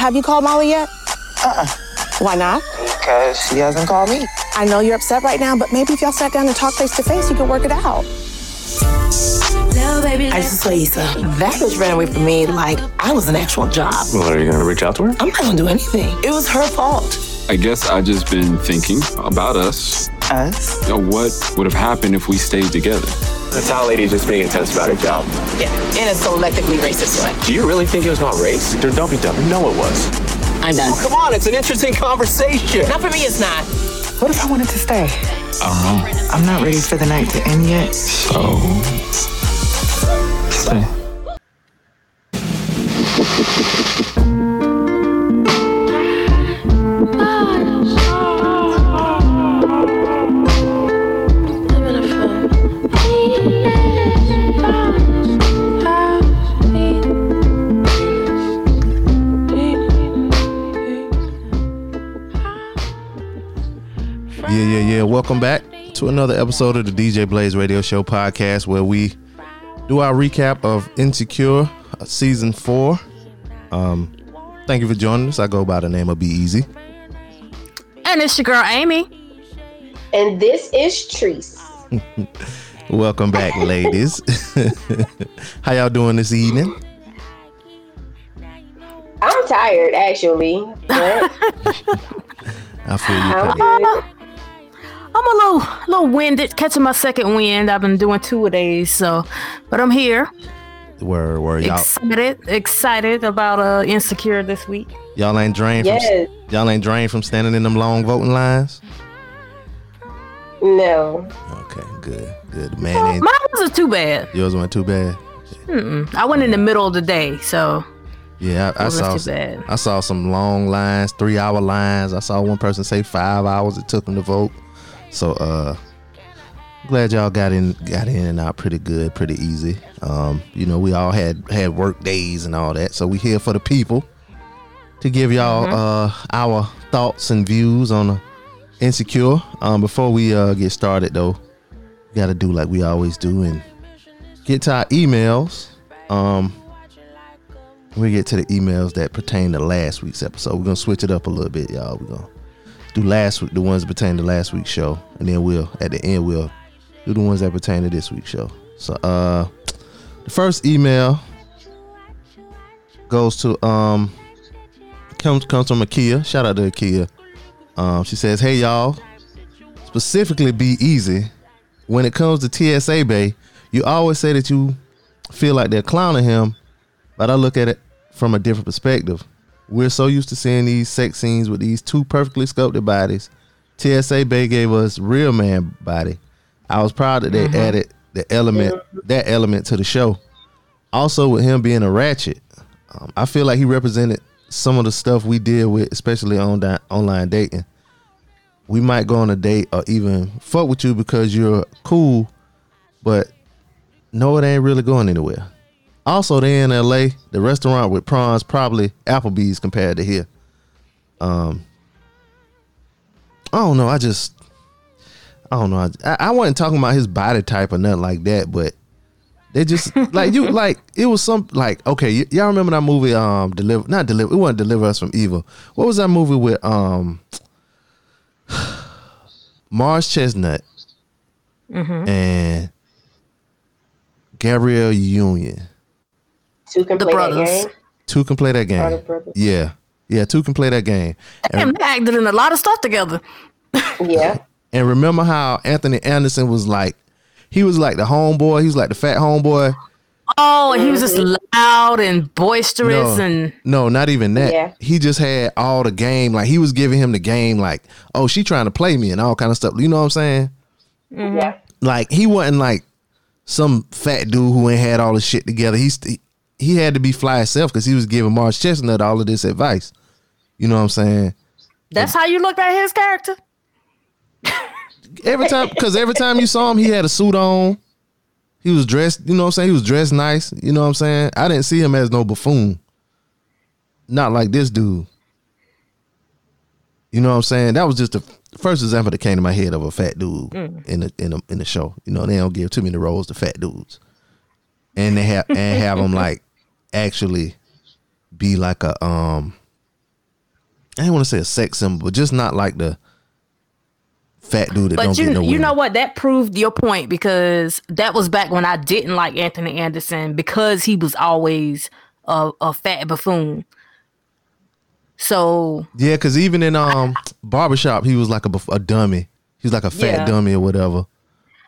Have you called Molly yet? Uh-uh. Why not? Because she hasn't called me. I know you're upset right now, but maybe if y'all sat down and talked face to face, you could work it out. I just saw Issa. That bitch ran away from me like I was an actual job. Well, are you gonna reach out to her? I'm not gonna do anything. It was her fault. I guess I just been thinking about us. Us? You know, what would have happened if we stayed together? The tall lady just being intense about her job. Yeah, in a selectively racist way. Do you really think it was not race? Dude, don't be dumb. You know it was. I'm done. Oh, come on, it's an interesting conversation. Not for me, it's not. What if I wanted to stay? I don't know. I'm not ready for the night to end yet. So, stay. Welcome back to another episode of the DJ Blaze Radio Show podcast where we do our recap of Insecure uh, season four. Um, thank you for joining us. I go by the name of Be Easy. And it's your girl Amy. And this is Treese. Welcome back, ladies. How y'all doing this evening? I'm tired, actually. But I feel you. I'm Patty. good. I'm a little little winded, catching my second wind. I've been doing two of these, so but I'm here. Where where y'all Excited, excited about uh insecure this week. y'all ain't drained Yes. from y'all ain't drained from standing in them long voting lines? No. Okay, good, good. Man, ain't, Mine wasn't too bad. yours went too bad. Mm-mm. I went in the middle of the day, so Yeah, I, I It saw too bad. I saw some long lines, three hour lines. I saw one person say five hours it took them to vote. So uh glad y'all got in got in and out pretty good, pretty easy. Um, you know, we all had had work days and all that. So we here for the people to give y'all uh our thoughts and views on insecure. Um before we uh get started though, we gotta do like we always do and get to our emails. Um we get to the emails that pertain to last week's episode. We're gonna switch it up a little bit, y'all. We're gonna do last week the ones that pertain to last week's show, and then we'll at the end we'll do the ones that pertain to this week's show. So uh the first email goes to um comes comes from Akia. Shout out to Akia. Um she says, Hey y'all, specifically be easy. When it comes to TSA Bay, you always say that you feel like they're clowning him but I look at it from a different perspective. We're so used to seeing these sex scenes with these two perfectly sculpted bodies. TSA Bay gave us real man body. I was proud that they added the element that element to the show. Also, with him being a ratchet, um, I feel like he represented some of the stuff we deal with, especially on di- online dating. We might go on a date or even fuck with you because you're cool, but no, it ain't really going anywhere. Also, they in LA. The restaurant with prawns probably Applebee's compared to here. Um, I don't know. I just, I don't know. I, I wasn't talking about his body type or nothing like that, but they just like you like it was some like okay. Y- y'all remember that movie? Um, deliver not deliver. It wasn't deliver us from evil. What was that movie with um, Morris Chestnut and Gabrielle Union? Two can The play brothers. that game. Two can play that game. Brother, brother. Yeah. Yeah, two can play that game. Damn, And, they acted in a lot of stuff together. Yeah. and remember how Anthony Anderson was like, he was like the homeboy, he was like the fat homeboy. Oh, and he was just mm-hmm. loud and boisterous No, and no, not even that. Yeah. He just had all the game. Like he was giving him the game, like, oh, she trying to play me and all kind of stuff. You know what I'm saying? Mm-hmm. Yeah. Like he wasn't like some fat dude who ain't had all the shit together. He's he, had to be fly himself because he was giving Morris Chestnut all of this advice. You know what I'm saying? that's how you look at his character. every time because every time you saw him he had a suit on. He was dressed you know what i'm saying? He was dressed nice you know what i'm saying? I didn't see him as no buffoon. Not like this dude. You know what i'm saying? That was just the first example that came to my head of a fat dude mm. in the in the in the show. You know they don't give too many roles to fat dudes. And they have and have them like actually be like a um I didn't want to say a sex symbol, but just not like the fat dude that But don't you get no you women. know what? That proved your point because that was back when I didn't like Anthony Anderson because he was always a, a fat buffoon. So Yeah, because even in um barbershop, he was like a, a dummy. He was like a fat Yeah. dummy or whatever.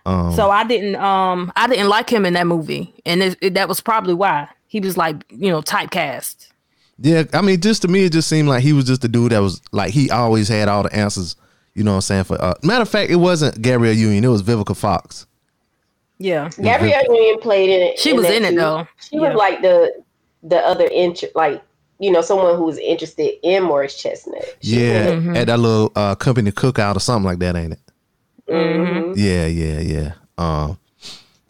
Um, so I didn't um I didn't like him in that movie, and it, it- that was probably why he was like you know typecast. Yeah, I mean, just to me, it just seemed like he was just a dude that was like he always had all the answers. You know what I'm saying? For uh, matter of fact, it wasn't Gabrielle Union; it was Vivica Fox. Yeah, Gabrielle Union played in it. She was in it, too. though. She Yeah. was like the the other interest, like you know, someone who was interested in Morris Chestnut. She Yeah, Mm-hmm. at that little uh, company cookout or something like that, ain't it? Mhm. Yeah, yeah, yeah. Um,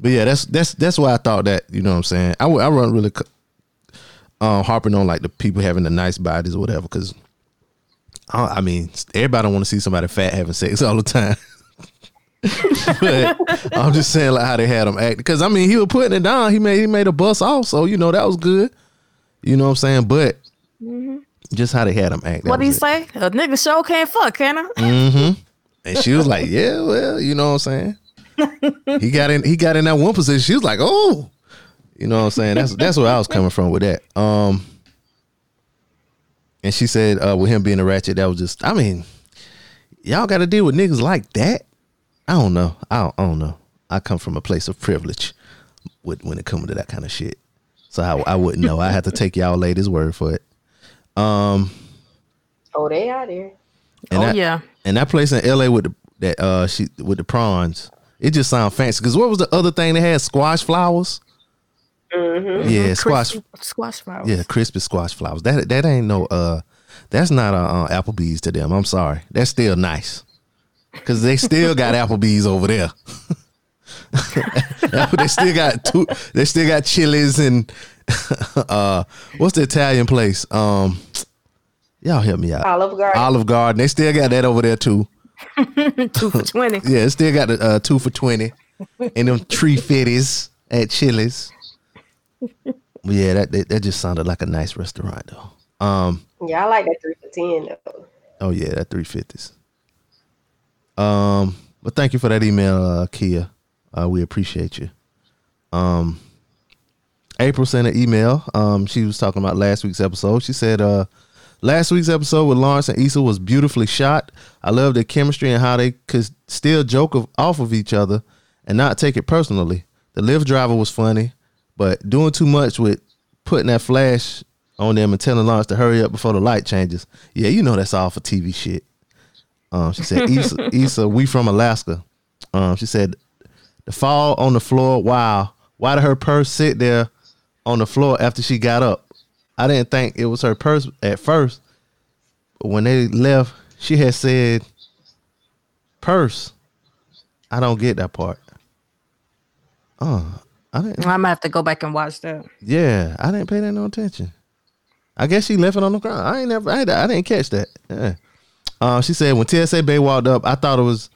but yeah, that's that's that's why I thought that. You know what I'm saying? I wasn't really c- um, harping on like the people having the nice bodies or whatever, because I, I mean, everybody don't want to see somebody fat having sex all the time. but I'm just saying like how they had him act because I mean he was putting it down. He made he made a bus off, so you know that was good. You know what I'm saying? But just how they had him act. what do you say? A nigga show can't fuck, can I? Mm-hmm. And she was like, "Yeah, well, you know what I'm saying." He got in. He got in that one position. She was like, "Oh, you know what I'm saying." That's that's where I was coming from with that. Um, and she said, uh, with him being a ratchet, that was just. I mean, y'all got to deal with niggas like that. I don't know. I don't, I don't know. I come from a place of privilege with when it comes to that kind of shit. So I, I wouldn't know. I had to take y'all ladies' word for it. Um, Oh, they out there. and Oh, that, yeah. And that place in LA with the that uh she with the prawns, it just sounds fancy. Cause what was the other thing they had? Squash flowers. Mm-hmm. Yeah, squash. Crispy squash flowers. Yeah, crispy squash flowers. That that ain't no uh, that's not a uh, Applebee's to them. I'm sorry. That's still nice. Cause they still got Applebee's over there. they still got two. They still got Chili's and uh, what's the Italian place? Um, y'all help me out. Olive Garden. Olive Garden. They still got that over there too. Two for twenty. Yeah, it still got the uh, two for twenty, and them tree fitties at Chili's. But yeah, that, that that just sounded like a nice restaurant though. Um, Yeah, I like that three for ten though. oh yeah, that three fifties. Um, but thank you for that email, uh, Kia. Uh, we appreciate you. Um, April sent an email. Um, she was talking about last week's episode. She said, uh, last week's episode with Lawrence and Issa was beautifully shot. I love their chemistry and how they could still joke of, off of each other and not take it personally. The Lyft driver was funny, but doing too much with putting that flash on them and telling Lawrence to hurry up before the light changes. Yeah, you know that's all for TV shit. Um, she said, Issa, Issa, we from Alaska. Um, she said, the fall on the floor. Wow. Why did her purse sit there on the floor after she got up? I didn't think it was her purse at first. But when they left, she had said purse. I don't get that part. Oh, I didn't. I might have to go back and watch that. Yeah, I didn't pay that no attention. I guess she left it on the ground. I ain't never. I, I didn't catch that. Yeah. Uh, she said when TSA Bay walked up, I thought it was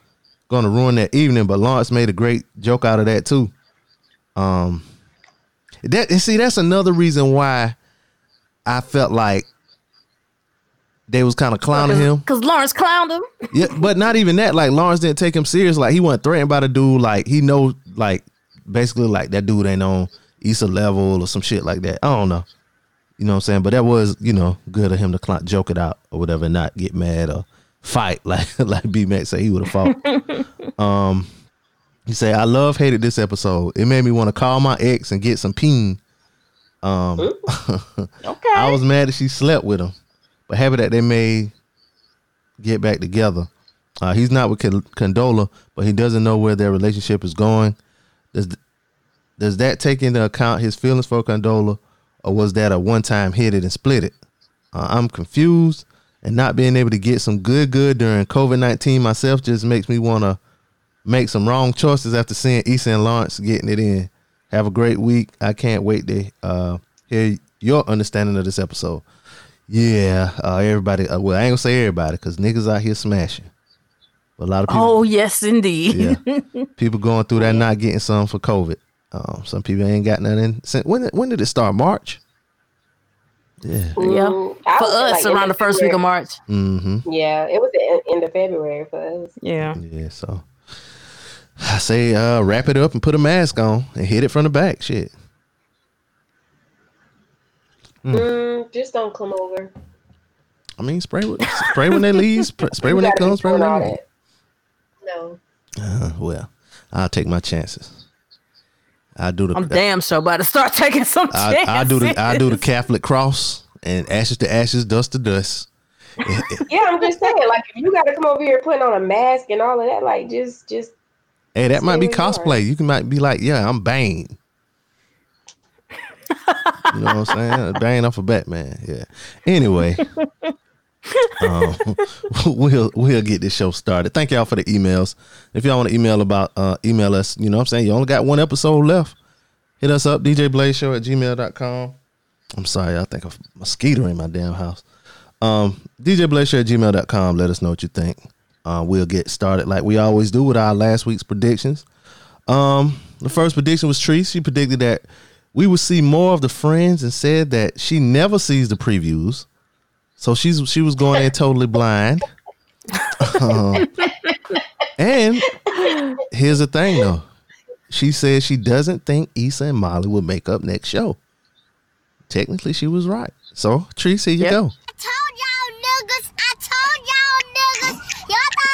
going to ruin that evening, but Lawrence made a great joke out of that too. Um, that and see that's another reason why I felt like they was kind of clowning him. Cause Lawrence clowned him. Yeah, but not even that. Like Lawrence didn't take him serious. Like he wasn't threatened by the dude. Like he know, like basically, like that dude ain't on Issa level or some shit like that. I don't know. You know what I'm saying? But that was, you know, good of him to cl- joke it out or whatever, not get mad or fight like like B Mac said he would have fought. um, he said, "I love hated this episode. It made me want to call my ex and get some peen. Um, Okay. I was mad that she slept with him, but happy that they may get back together. Uh, he's not with Condola, but he doesn't know where their relationship is going. Does does that take into account his feelings for Condola, or was that a one time hit it and split it? Uh, I'm confused, and not being able to get some good good during COVID nineteen myself just makes me want to make some wrong choices after seeing Issa and Lawrence getting it in. Have a great week. I can't wait to uh, hear your understanding of this episode. Yeah, uh, everybody. Uh, well, I ain't gonna say everybody because niggas out here smashing. But a lot of people. Oh yes, indeed. Yeah. people going through that not getting some for COVID. Um, some people ain't got nothing. Since, when when did it start? March. Yeah. Yeah. Mm, For us, like, around the first week of March. Mm-hmm. Yeah, it was the en- end of February for us. Yeah. Yeah. So I say uh wrap it up and put a mask on and hit it from the back. Shit. Mm, just don't come over. I mean, spray with, spray when they leave. Spray, spray when they come. be Spray when they leave. No. Uh, well, I'll take my chances. I do the. I'm damn sure about to start taking some I, chances. I do the. I do the Catholic cross and ashes to ashes, dust to dust. Yeah, I'm just saying, like, if you got to come over here putting on a mask and all of that, like, just, just, Hey, that might be are. cosplay. You can might be like, yeah, I'm Bane. you know what I'm saying? Bane off of Batman. Yeah. Anyway, um, we'll we'll get this show started. Thank y'all for the emails. If y'all want to email about uh email us, you know what I'm saying? You only got one episode left. Hit us up, djblazeshow at gmail.com. I'm sorry, I think a mosquito in my damn house. Um, djblazeshow at gmail.com. Let us know what you think. Uh, we'll get started like we always do with our last week's predictions. Um, the first prediction was Tree. She predicted that we would see more of the friends and said that she never sees the previews. So she's she was going in totally blind. Um, and here's the thing though. She said she doesn't think Issa and Molly will make up next show. Technically, she was right. So, Tree, here you Yep. go.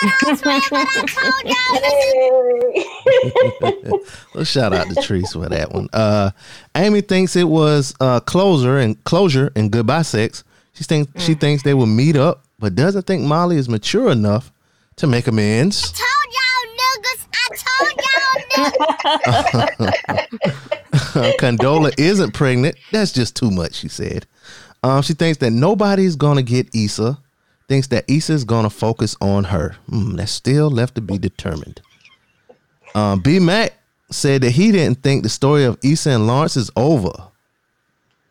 Well, shout out to Treese for that one. Uh, Amy thinks it was uh, closure and closure and goodbye sex. She thinks she thinks they will meet up, but doesn't think Molly is mature enough to make amends. told y'all niggas. I told y'all niggas. Condola isn't pregnant. That's just too much, she said. Um, she thinks that nobody's gonna get Issa. Thinks that Issa's gonna focus on her. Hmm, that's still left to be determined. Um, B Mac said that he didn't think the story of Issa and Lawrence is over.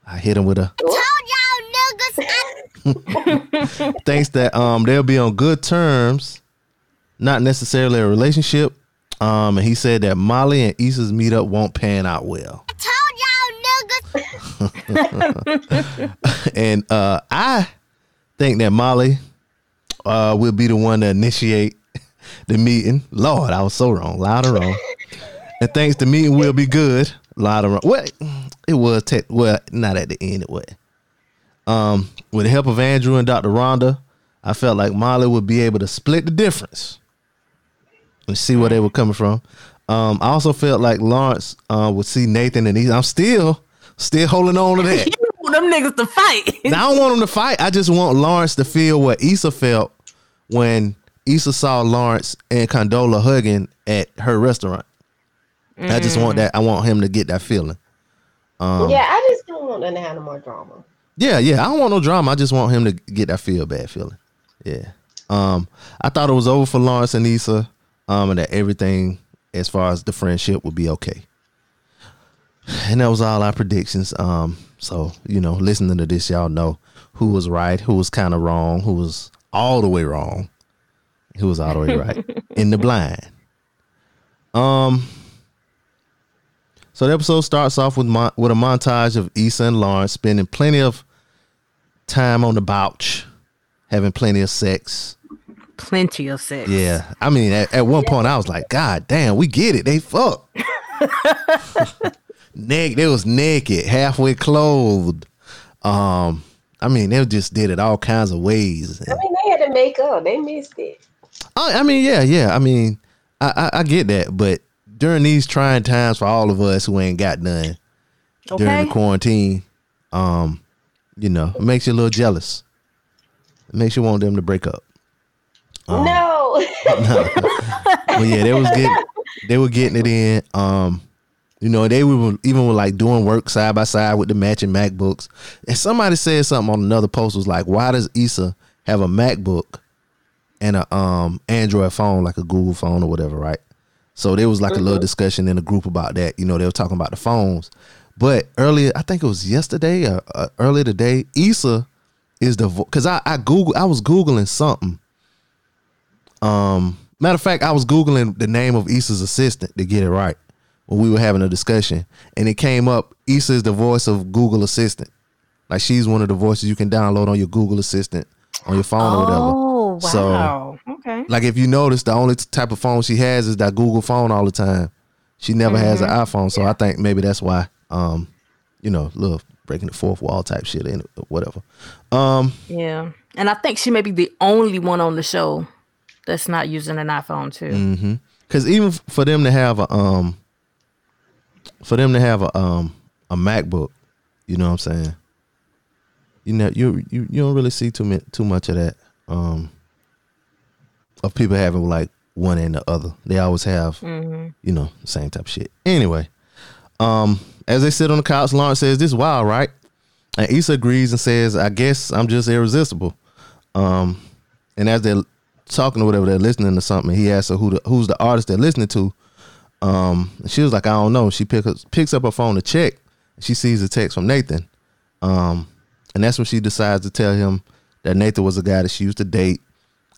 I hit him with a told y'all niggas. I thinks that um they'll be on good terms, not necessarily a relationship. Um, and he said that Molly and Issa's meetup won't pan out well. told y'all niggas. and uh, I think that Molly uh, will be the one to initiate the meeting. Lord, I was so wrong, loud and wrong. and thinks the meeting will be good. Loud and wrong. Well, it was. Te- well, not at the end. It was. Um, with the help of Andrew and Dr. Rhonda, I felt like Molly would be able to split the difference and see where they were coming from. Um, I also felt like Lawrence uh, would see Nathan and he. I'm still, still holding on to that. You want them niggas to fight. Now, I don't want them to fight. I just want Lawrence to feel what Issa felt when Issa saw Lawrence and Condola hugging at her restaurant. I just want that. I want him to get that feeling. Um, yeah, I just don't want them to have no more drama. Yeah, yeah. I don't want no drama. I just want him to get that feel bad feeling. Yeah. Um, I thought it was over for Lawrence and Issa, um, and that everything as far as the friendship would be okay. And that was all our predictions. Um, so you know, listening to this, y'all know who was right, who was kind of wrong, who was all the way wrong, who was all the way right in the blind. Um. So the episode starts off with mon- with a montage of Issa and Lawrence spending plenty of time on the couch, having plenty of sex. Plenty of sex. Yeah, I mean, at, at one point I was like, God damn, we get it. They fuck. Naked, they was naked, halfway clothed. Um, I mean, they just did it all kinds of ways. I mean, they had to make up. They missed it. I, I mean, yeah, yeah. I mean, I, I, I get that, but during these trying times for all of us who ain't got none during the quarantine, um, you know, it makes you a little jealous. It makes you want them to break up. no. But yeah, they was getting they were getting it in. Um, you know, they were even were like doing work side by side with the matching MacBooks. And somebody said something on another post was like, why does Issa have a MacBook and a um Android phone, like a Google phone or whatever, right? So there was like a little discussion in the group about that. You know, they were talking about the phones. But earlier, I think it was yesterday or uh, earlier today, Issa is the because I I Google I was googling something. Um, matter of fact, I was googling the name of Issa's assistant to get it right when we were having a discussion, and it came up. Issa is the voice of Google Assistant. Like she's one of the voices you can download on your Google Assistant on your phone or whatever. Oh So- okay. Like if you notice, the only type of phone she has is that Google phone all the time. She never has an iPhone, so I think maybe that's why. Um, you know, little breaking the fourth wall type shit in whatever. Um, Yeah. And I think she may be the only one on the show that's not using an iPhone too. Mm. because even for them to have a um, for them to have a um a MacBook, you know what I'm saying. You know, you you you don't really see too much too much of that. Um, of people having like one and the other. They always have, you know, same type of shit. Anyway, um, as they sit on the couch, Lawrence says, "This is wild, right?" And Issa agrees and says, "I guess I'm just irresistible." Um, and as they're talking or whatever, they're listening to something. He asks her who the, who's the artist they're listening to. Um, she was like, "I don't know." She picks picks up her phone to check. She sees a text from Nathan. Um, and that's when she decides to tell him that Nathan was a guy that she used to date,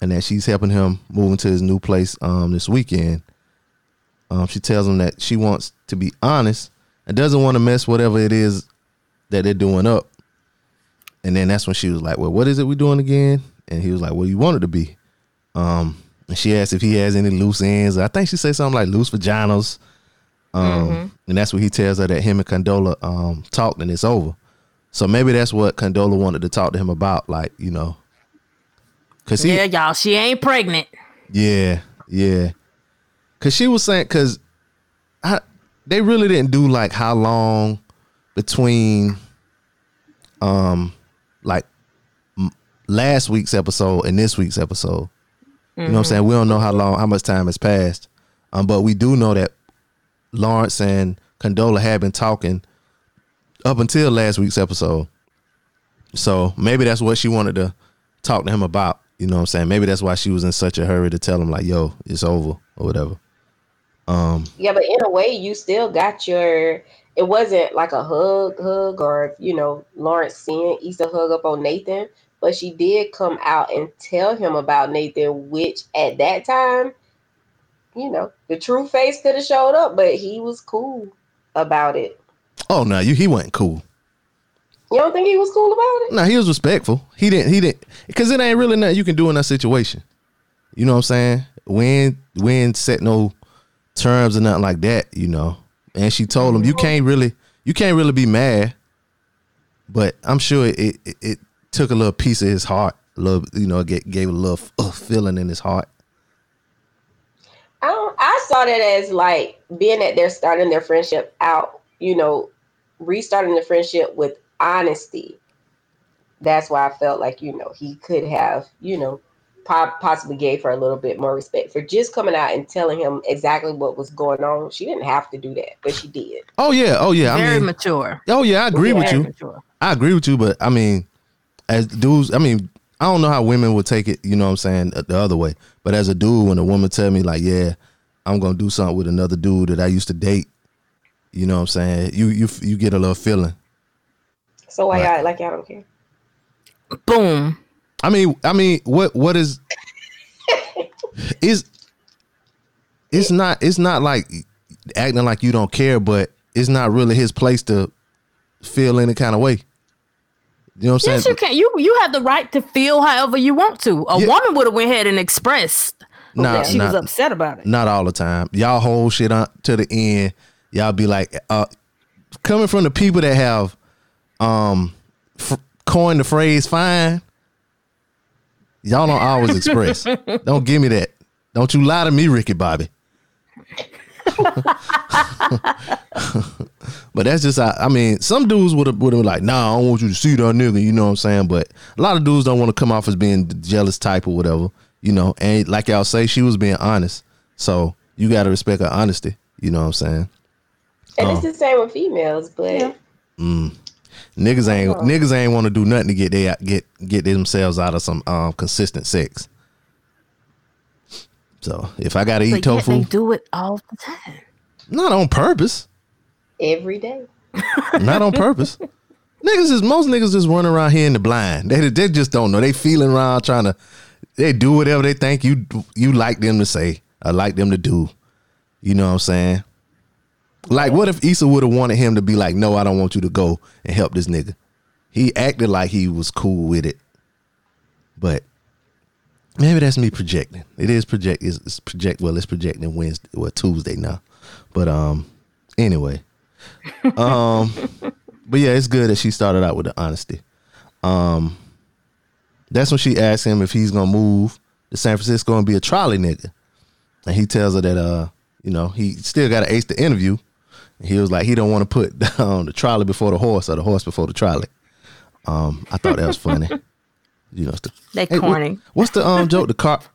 and that she's helping him move into his new place um, this weekend. Um, she tells him that she wants to be honest and doesn't want to mess whatever it is that they're doing up. And then that's when she was like, "Well, what is it we doing again?" And he was like, "Well, you want it to be." Um, and she asked if he has any loose ends. I think she said something like loose vaginas. Um, and that's what he tells her that him and Condola um talked and it's over. So maybe that's what Condola wanted to talk to him about, like you know, cause he, Yeah, y'all. She ain't pregnant. yeah, yeah. Cause she was saying, cause I, they really didn't do like how long between, um, like m- last week's episode and this week's episode. You know what I'm saying? We don't know how long, how much time has passed, um, but we do know that Lawrence and Condola had been talking up until last week's episode. So maybe that's what she wanted to talk to him about. You know what I'm saying? Maybe that's why she was in such a hurry to tell him like, "Yo, it's over" or whatever. Um, Yeah, but in a way, you still got your. It wasn't like a hug, hug, or you know, Lawrence seeing Issa hug up on Nathan, but she did come out and tell him about Nathan, which at that time, you know, the true face could have showed up, but he was cool about it. oh no, you he wasn't cool. You don't think he was cool about it? No, he was respectful. He didn't. He didn't because it ain't really nothing you can do in that situation. You know what I'm saying? When when set no terms or nothing like that. You know. And she told him you mm-hmm. can't really you can't really be mad. But I'm sure it it, it took a little piece of his heart. A little, you know, get gave a little uh, feeling in his heart. I don't, I saw that as like being that they're starting their friendship out, you know, restarting the friendship with honesty. That's why I felt like, you know, he could have, you know, possibly gave her a little bit more respect for just coming out and telling him exactly what was going on. She didn't have to do that, but she did. Oh yeah, oh yeah. Very I mean, mature. oh yeah, I agree with you. mature. I agree with you, but I mean, as dudes, I mean, I don't know how women would take it. You know what I'm saying the the other way. But as a dude, when a woman tell me like, "Yeah, I'm gonna do something with another dude that I used to date," you know what I'm saying? You you you get a little feeling. So why Right. y'all like y'all don't care? Boom. I mean, I mean, what what is is it's not it's not like acting like you don't care, but it's not really his place to feel any kind of way. You know what I'm Yes, saying? you can. You you have the right to feel however you want to. A Yeah. woman would have went ahead and expressed Nah, that she was upset about it. Not all the time. Y'all hold shit on to the end. Y'all be like, uh, coming from the people that have um f- coined the phrase "fine." Y'all don't always express. don't give me that. Don't you lie to me, Ricky Bobby. but that's just I, I mean, some dudes would have would have like, nah, I don't want you to see that nigga, you know what I'm saying? But a lot of dudes don't want to come off as being the jealous type or whatever, you know. And like y'all say, she was being honest. So you gotta respect her honesty, you know what I'm saying? And Oh. it's the same with females, but mm Niggas ain't niggas ain't want to do nothing to get they get get themselves out of some um consistent sex. So if I gotta eat But yet tofu, they do it all the time. not on purpose. Every day. not on purpose. niggas is most niggas just running around here in the blind. They they just don't know. They feeling around trying to. They do whatever they think you you like them to say or like them to do. You know what I'm saying? Like, what if Issa would have wanted him to be like, "No, I don't want you to go and help this nigga." he acted like he was cool with it, but maybe that's me projecting. It is project. It's project. Well, it's projecting Wednesday. Well, Tuesday now, but um, anyway, um, but yeah, it's good that she started out with the honesty. Um, that's when she asked him if he's gonna move to San Francisco and be a trolley nigga, and he tells her that uh, you know, he still got to ace the interview. He was like, he don't want to put down the trolley before the horse or the horse before the trolley. Um, I thought that was funny. You know, the, They Hey, what- corny. what's the um joke? The cart,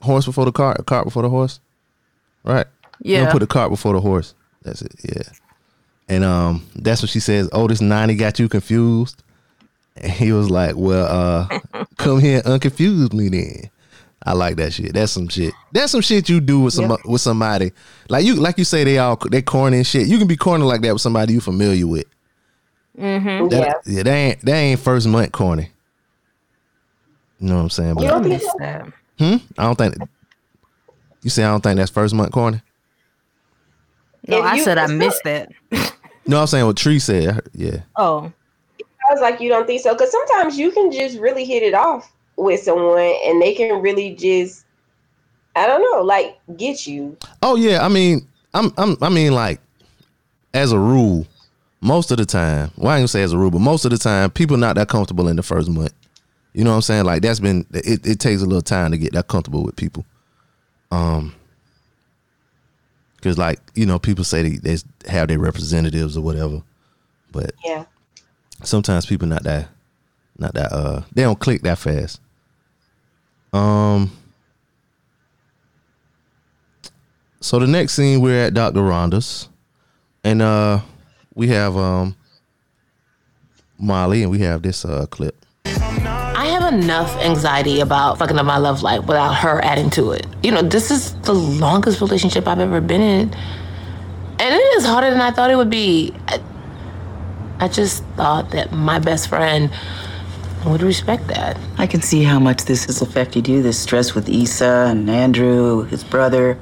horse before the cart, cart before the horse, right? You Yeah. don't put the cart before the horse. That's it. Yeah. And um, that's what she says. Oh, this ninety got you confused. And he was like, "Well, uh, come here, and unconfuse me then." I like that shit. That's some shit. That's some shit you do with some with somebody. Like you, like you say, they all they corny and shit. You can be corny like that with somebody you familiar with. Mm-hmm. That, Yeah. yeah, that ain't that ain't first month corny. You know what I'm saying? You don't think Miss that. Hmm? I don't think. You say I don't think that's first month corny. No, If I you- said I it's not- missed that. No, I'm saying what Tree said. Yeah. Oh, I was like, you don't think so? Because sometimes you can just really hit it off with someone, and they can really just, I don't know, like get you. Oh yeah. I mean, I'm I'm I mean like, as a rule, most of the time. Well, I ain't gonna say as a rule, but most of the time, people not that comfortable in the first month. You know what I'm saying? Like that's been it. It takes a little time to get that comfortable with people. Um. Because like you know, people say they, they have their representatives or whatever, but Yeah. sometimes people not that not that uh they don't click that fast um so the next scene we're at dr rhonda's and uh we have um molly and we have this uh clip enough anxiety about fucking up my love life without her adding to it. You know, this is the longest relationship I've ever been in. And it is harder than I thought it would be. I, I just thought that my best friend would respect that. I can see how much this has affected you. This stress with Issa and Andrew, his brother.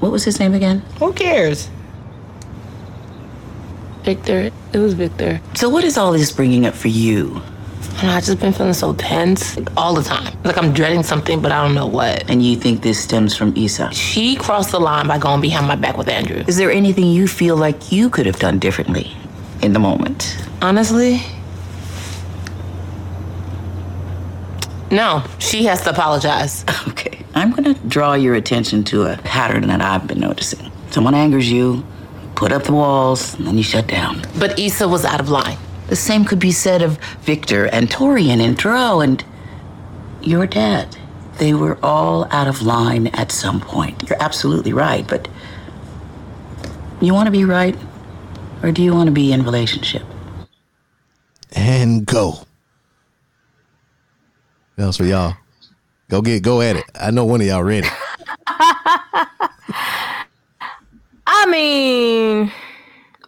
What was his name again? Who cares? Victor, it was Victor. So, what is all this bringing up for you? And I just been feeling so tense all the time. Like I'm dreading something, but I don't know what. And you think this stems from Issa? She crossed the line by going behind my back with Andrew. Is there anything you feel like you could have done differently in the moment? Honestly, no. She has to apologize. Okay. I'm going to draw your attention to a pattern that I've been noticing. Someone angers you, put up the walls, and then you shut down. But Issa was out of line. The same could be said of Victor and Torian and Dro and your dad. They were all out of line at some point. You're absolutely right, but you want to be right, or do you want to be in relationship? and go that was for y'all go get go at it i know one of y'all ready I mean,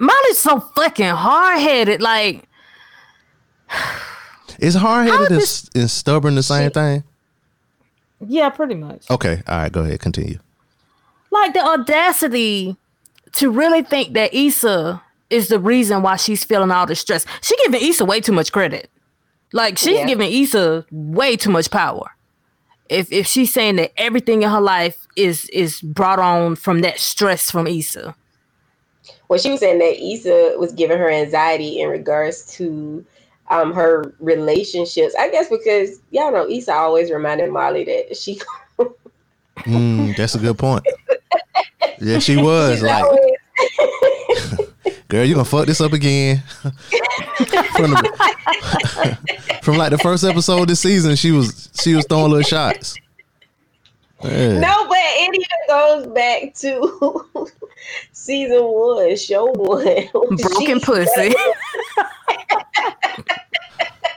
Molly's so fucking hard headed. Like, is hard-headed and, does- and stubborn the same thing yeah, pretty much. okay all right go ahead continue Like the audacity to really think that Issa is the reason why she's feeling all the stress. She giving Issa way too much credit. Like she's Yeah. giving Issa way too much power. If if she's saying that everything in her life is is brought on from that stress from Issa. Well, she was saying that Issa was giving her anxiety in regards to um her relationships. I guess because y'all know Issa always reminded Molly that she Mm, that's a good point. Yeah, she was like, "Girl, you gonna fuck this up again." from, the, from like the first episode of this season, she was she was throwing little shots. No, but it even goes back to season one, show one. Broken pussy.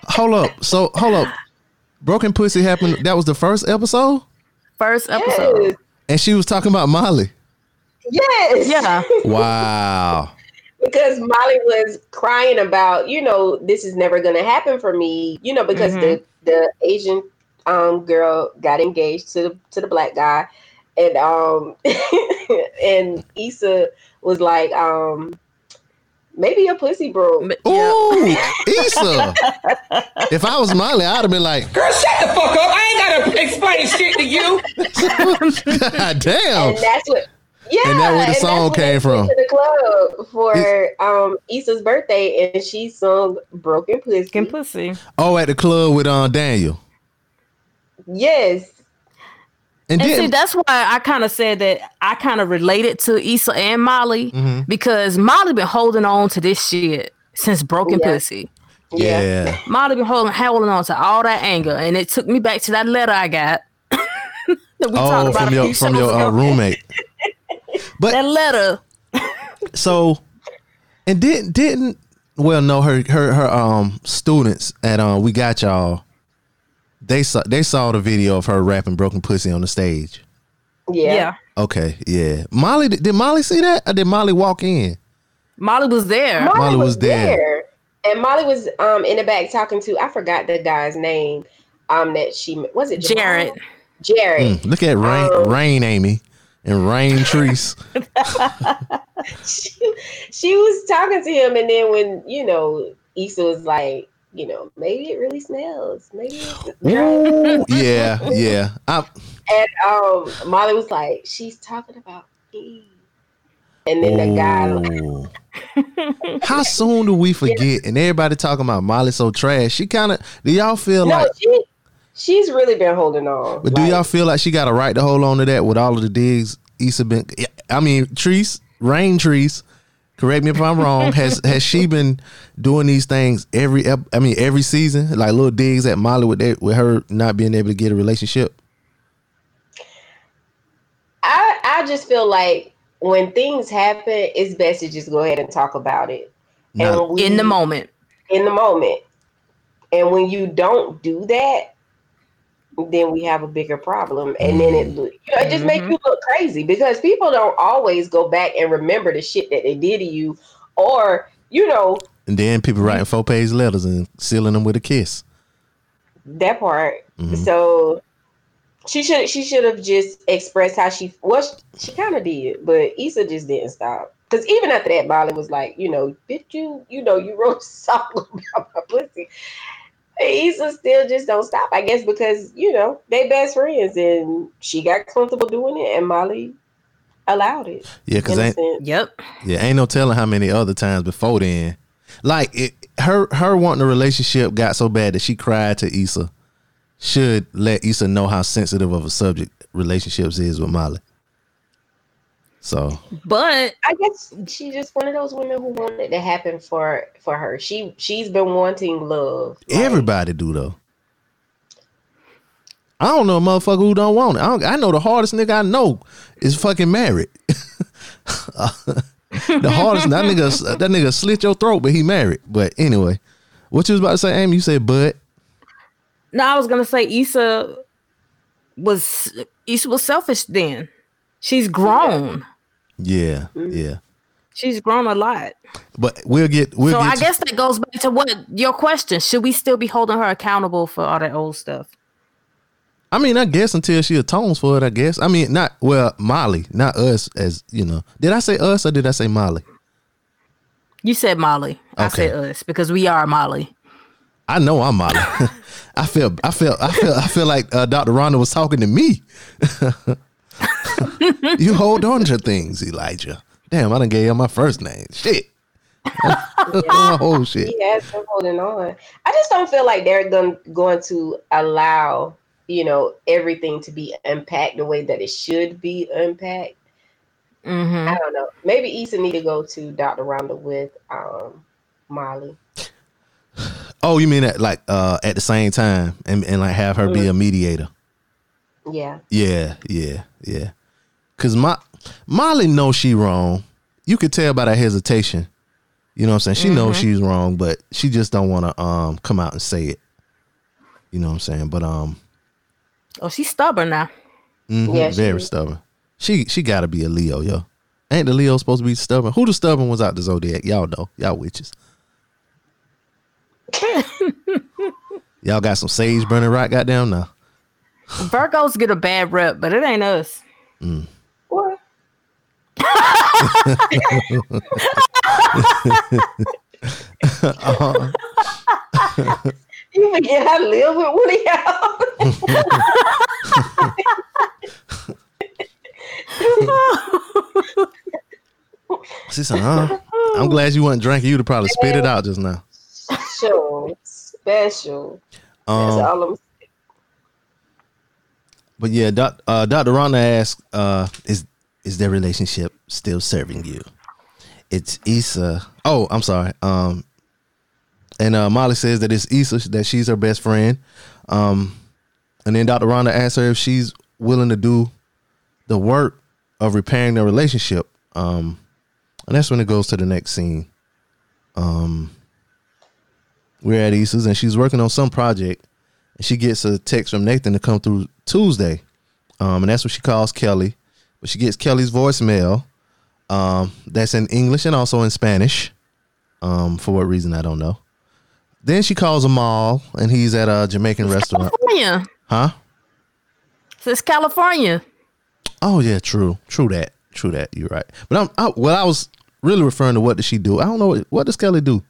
Hold up, so hold up. Broken pussy happened. That was the first episode, First episode. Yes. and she was talking about Molly. yes. Yeah. Wow. because Molly was crying about, you know, this is never going to happen for me, you know, because the the Asian um girl got engaged to the to the black guy, and um and Issa was like, um, Maybe your pussy broke. Ooh, Issa. if I was Molly, I'd have been like, Girl, shut the fuck up. I ain't gotta explain shit to you. God damn. And that's what. Yeah, And that's where the song when came from. To the club for um Issa's birthday, and she sung "Broken Pussy." Broken pussy. Oh, at the club with uh, Daniel. Yes. And, And then, see, that's why I kind of said that I kind of related to Issa and Molly Mhm. because Molly been holding on to this shit since Broken Yeah. Pussy. yeah. Molly been holding holding on to all that anger, and it took me back to that letter I got. that we Oh, talked about from a your few from your uh, roommate. But that letter. so, and didn't didn't well no her her her um students at um we got y'all. They saw they saw the video of her rapping "Broken Pussy" on the stage. Yeah. Yeah. Okay, yeah. Molly did, did Molly see that or did Molly walk in? Molly was there. Molly, Molly was, was there. there. and Molly was um in the back talking to I forgot the guy's name. Um, that she was it Jamal? Jared. Jared. Mm, look at Rain Um, Rain Amy and Rain Treese. she, she was talking to him, and then when you know Issa was like, you know, maybe it really smells, maybe. It's, Ooh, yeah, yeah. I'm... And um, Molly was like, she's talking about me. And then the guy, like, How soon do we forget? And everybody talking about Molly so trash. She kind of. Do y'all feel no, like? she, she's really been holding on. But do y'all feel like she got a right to hold on to that with all of the digs Issa been? I mean, Treese, Rain Treese. Correct me if I'm wrong. Has has she been doing these things every? ep- I mean, every season, like little digs at Molly with that, with her not being able to get a relationship. I, I just feel like when things happen, it's best to just go ahead and talk about it. Not- when we- in the moment. in the moment. And when you don't do that, then we have a bigger problem. And then it, you know, it just makes you look crazy because people don't always go back and remember the shit that they did to you, or you know And then people writing four page letters and sealing them with a kiss. that part. Mhm. So she should she should have just expressed how she well she, she kind of did, but Issa just didn't stop. Because even after that, Molly was like, you know, bitch, you you know, you wrote a song about my pussy. And Issa still just don't stop. I guess because you know they best friends, and she got comfortable doing it, and Molly allowed it. Yeah, because in ain't. Yep. yeah, ain't no telling how many other times before then. Like it, her her wanting a relationship got so bad that she cried to Issa. Should let Issa know how sensitive of a subject relationships is with Molly. So But I guess she's just one of those women who wanted it to happen for for her. She she's been wanting love. everybody do though. I don't know a motherfucker who don't want it. I, don't, I know the hardest nigga I know is fucking married. the hardest that nigga that nigga slit your throat, but he married. But anyway, what you was about to say, Amy? You said but. no, I was gonna say Issa was Issa was selfish then. She's grown. Yeah, yeah. She's grown a lot. But we'll get we'll so get I to- guess that goes back to what your question. Should we still be holding her accountable for all that old stuff? I mean, I guess until she atones for it, I guess. I mean, not well, Molly, not us as you know. Did I say us or did I say Molly? You said Molly. I Okay. said us because we are Molly. I know I'm Molly. I feel I feel I feel I feel like uh, Dr. Rhonda was talking to me. you hold on to things, Elijah. Damn, I done gave you my first name. Shit. my whole shit. He has been holding on. I just don't feel like they're going going to allow you know everything to be unpacked the way that it should be unpacked. Mm-hmm. I don't know. Maybe Issa need to go to Dr. Rhonda with um Molly. Oh, you mean at like uh at the same time and, and like have her be a mediator. Yeah. Yeah, yeah, yeah. Cause my Molly knows she wrong. You could tell by that hesitation. You know what I'm saying? She knows Mhm. she's wrong, but she just don't want to um come out and say it. You know what I'm saying? But um Oh, she's stubborn now. mhm, Yeah, very is. stubborn. She she gotta be a Leo, yo. Ain't the Leo supposed to be stubborn? Who the stubborn was out the zodiac? Y'all know. Y'all witches. Y'all got some sage burning right goddamn now. Virgos get a bad rep, but it ain't us. Mm. What? You forget I live with of y'all. she said, huh? I'm glad you weren't drinking. You'd have probably spit it out just now. Special. Special. That's Um, all I'm But yeah, doc, uh, Dr. Rhonda asked, uh, "Is is their relationship still serving you?" It's Issa. Oh, I'm sorry. Um, and uh, Molly says that it's Issa that she's her best friend. Um, and then Dr. Rhonda asks her if she's willing to do the work of repairing their relationship. Um, and that's when it goes to the next scene. Um, we're at Issa's and she's working on some project she gets a text from Nathan to come through Tuesday. Um, and that's what she calls Kelly. But she gets Kelly's voicemail. Um, that's in English and also in Spanish. Um, for what reason I don't know. Then she calls Amal and he's at a Jamaican restaurant. California. Huh? It's California. Oh yeah, true, true that, true that. You're right. But I'm I, well, I was really referring to what does she do? I don't know what, what does Kelly do.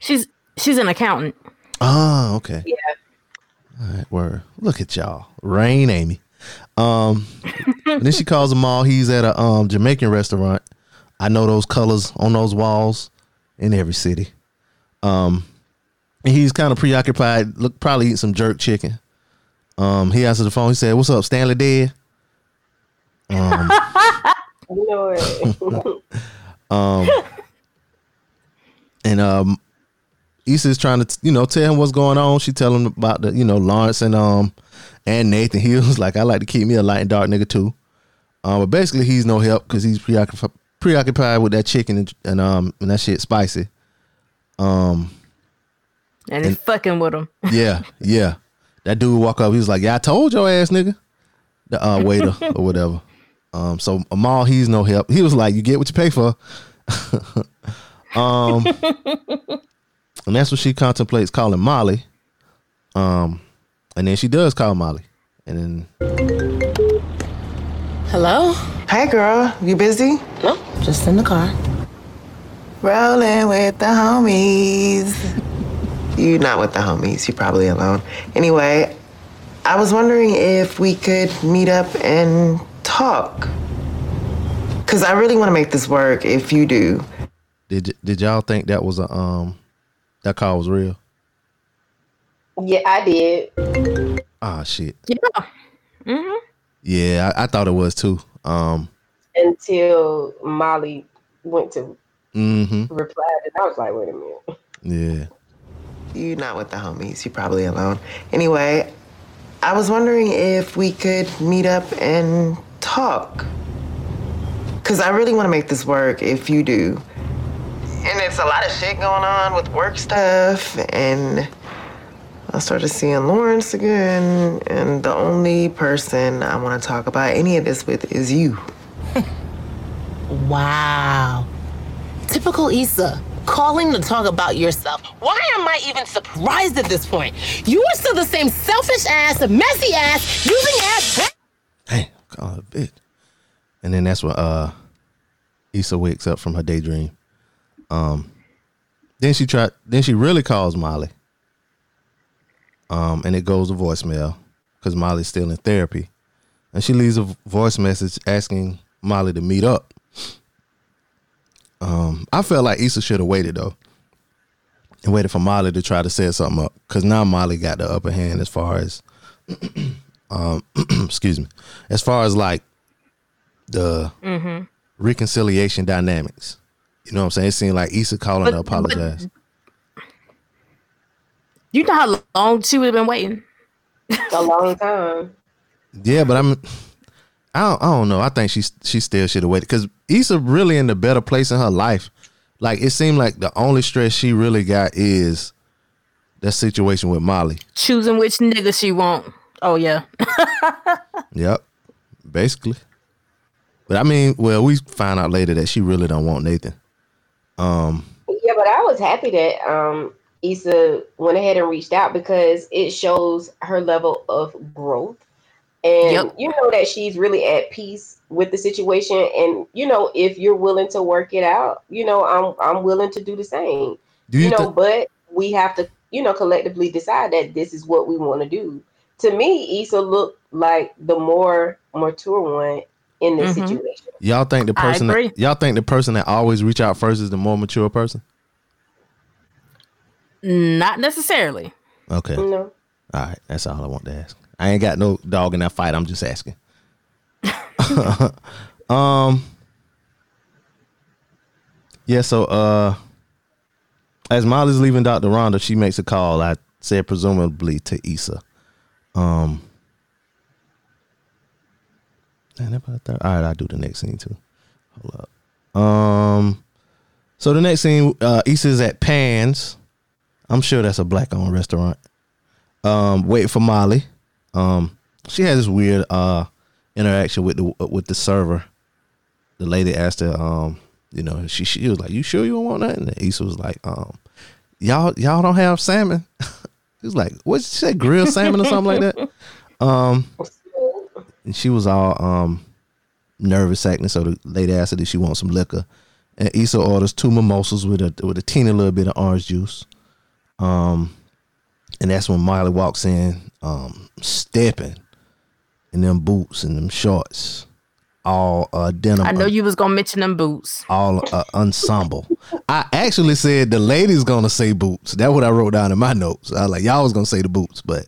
She's she's an accountant. Oh, okay. Yeah. All right, word. Look at y'all, Rain, Amy. Um, and then she calls Amal. He's at a um Jamaican restaurant. I know those colors on those walls in every city. Um, and he's kind of preoccupied. Look, probably eating some jerk chicken. Um, he answered the phone. He said, "What's up, Stanley? Dead?" Um, You know it. um, and um, Issa's trying to, you know, tell him what's going on. She tell him about the, you know, Lawrence and um and Nathan. He was like, I like to keep me a light and dark nigga too. Um, but basically, he's no help because he's preoccupied preoccupied with that chicken and, and um and that shit spicy. Um, And, it's fucking with him. yeah, yeah. That dude walk up. He was like, "Yeah, I told your ass, nigga." The uh, waiter or whatever. Um, so Amal, he's no help. He was like, "You get what you pay for." um, and that's what she contemplates calling Molly. Um, and then she does call Molly, and then Hello? Hey, girl, you busy? No, just in the car. Rolling with the homies. You not with the homies. You probably alone. Anyway, I was wondering if we could meet up and talk. Cause I really want to make this work. If you do, did did y'all think that was a um that call was real? yeah, I did. Ah, shit. Yeah. hmm Yeah, I, I thought it was too. Um, Until Molly went to mm-hmm. reply, and I was like, wait a minute. Yeah. you not with the homies. You probably alone. Anyway, I was wondering if we could meet up and talk. Cause I really want to make this work. If you do. And it's a lot of shit going on with work stuff, and I started seeing Lawrence again, and the only person I want to talk about any of this with is you. Wow. Typical Issa. Calling to talk about yourself. Why am I even surprised at this point? You are still the same selfish ass, messy ass, using ass. Hey, call her a bitch. And then that's when uh Issa wakes up from her daydream. Um then she tried then she really calls Molly. Um and it goes to voicemail because Molly's still in therapy. And she leaves a voice message asking Molly to meet up. Um I felt like Issa should have waited though. And waited for Molly to try to set something up. Cause now Molly got the upper hand as far as um excuse me. As far as like the Mm-hmm. reconciliation dynamics. You know what I'm saying? It seemed like Issa calling But- to apologize. You know how long she would have been waiting? A long time. yeah, but I'm I don't, I don't know. I think she she still should have waited because Issa really in the better place in her life. Like it seemed like the only stress she really got is that situation with Molly. Choosing which nigga she want. Oh yeah. Yep, basically. But I mean, well, we find out later that she really don't want Nathan. Um, Yeah, but I was happy that um Issa went ahead and reached out because it shows her level of growth. and Yep. you know that she's really at peace with the situation and you know if you're willing to work it out you know i'm i'm willing to do the same Do you, you, know thi- but we have to you know collectively decide that this is what we want to do to me Issa looked like the more mature one in this Mhm. situation y'all think the I person agree. that, y'all think the person that always reach out first is the more mature person? Not necessarily. Okay. you know All right, that's all I want to ask. I ain't got no dog in that fight. I'm just asking. um. Yeah. So, uh, as Molly's leaving Dr. Rhonda, she makes a call. I said presumably to Issa. Um. About that- All right, I'll do the next scene too. Hold up. Um. So the next scene, uh, Issa's at Pan's. I'm sure that's a black-owned restaurant um wait for Molly. Um she has this weird uh interaction with the with the server. The lady asked her, um, you know, she she was like, You sure you don't want nothing? And Issa was like, um, y'all y'all don't have salmon? he was like, What she say, grilled salmon or something like that? Um and she was all um nervous acting, so the lady asked her did she want some liquor. And Issa orders two mimosas with a with a teeny little bit of orange juice. Um and that's when Miley walks in, um, stepping in them boots and them shorts, all uh, denim. I know you was gonna mention them boots. all uh, ensemble. I actually said the lady's gonna say boots. That's what I wrote down in my notes. I was like, y'all was gonna say the boots, but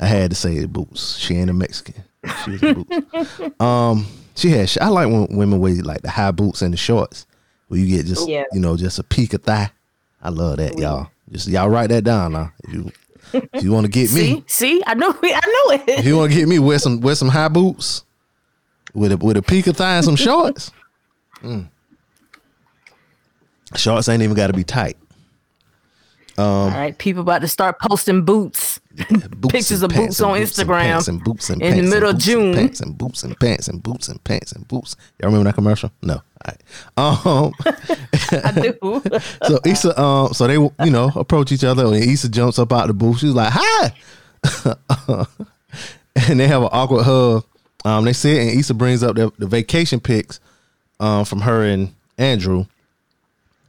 I had to say the boots. She ain't a Mexican. She was the boots. um, she had. I like when women wear like the high boots and the shorts, where you get just Yeah. you know just a peak of thigh. I love that, y'all. Just y'all write that down now. If you if you want to get me, See, see, I know, I know it. if it. you want to get me, wear some wear some high boots with a with a peak of thigh and some shorts. Mm. Shorts ain't even got to be tight. Um, All right, people about to start posting Boots pictures and of boots on Instagram pants and boots and in the pants and middle of boots and June. Pants and boots and pants and boots and pants and boots. Y'all remember that commercial? No. All right. Um. I do. so Issa, um, so they you know approach each other, and Issa jumps up out the booth. She's like, "Hi," and they have an awkward hug. Um, they sit, and Issa brings up the, the vacation pics, um, from her and Andrew,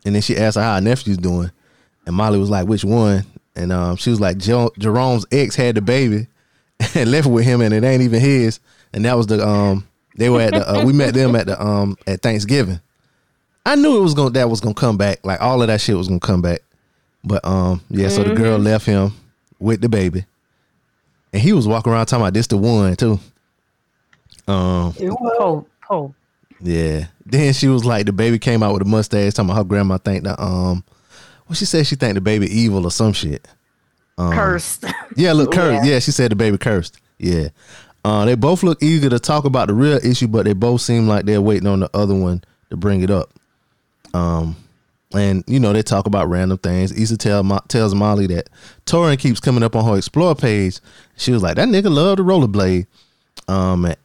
and then she asks her how her nephew's doing, and Molly was like, "Which one?" And um, she was like, "Jerome's ex had the baby, and left with him, and it ain't even his." And that was the um, they were at the uh, we met them at the um at Thanksgiving. I knew it was gonna that was gonna come back. Like all of that shit was gonna come back. But um, yeah. So the girl left him with the baby, and he was walking around talking about this the one too. Um, Po, po. yeah. Then she was like, the baby came out with a mustache, talking about her grandma think that um, well, she said she think the baby evil or some shit. Um, Cursed. Yeah, look, cursed. Yeah. she said the baby cursed. Yeah. Uh, they both look eager to talk about the real issue, but they both seem like they're waiting on the other one to bring it up. Um, and you know they talk about random things. Issa tell Mo- tells Molly that Torin keeps coming up on her explore page. She was like, "That nigga loved to rollerblade." Um, and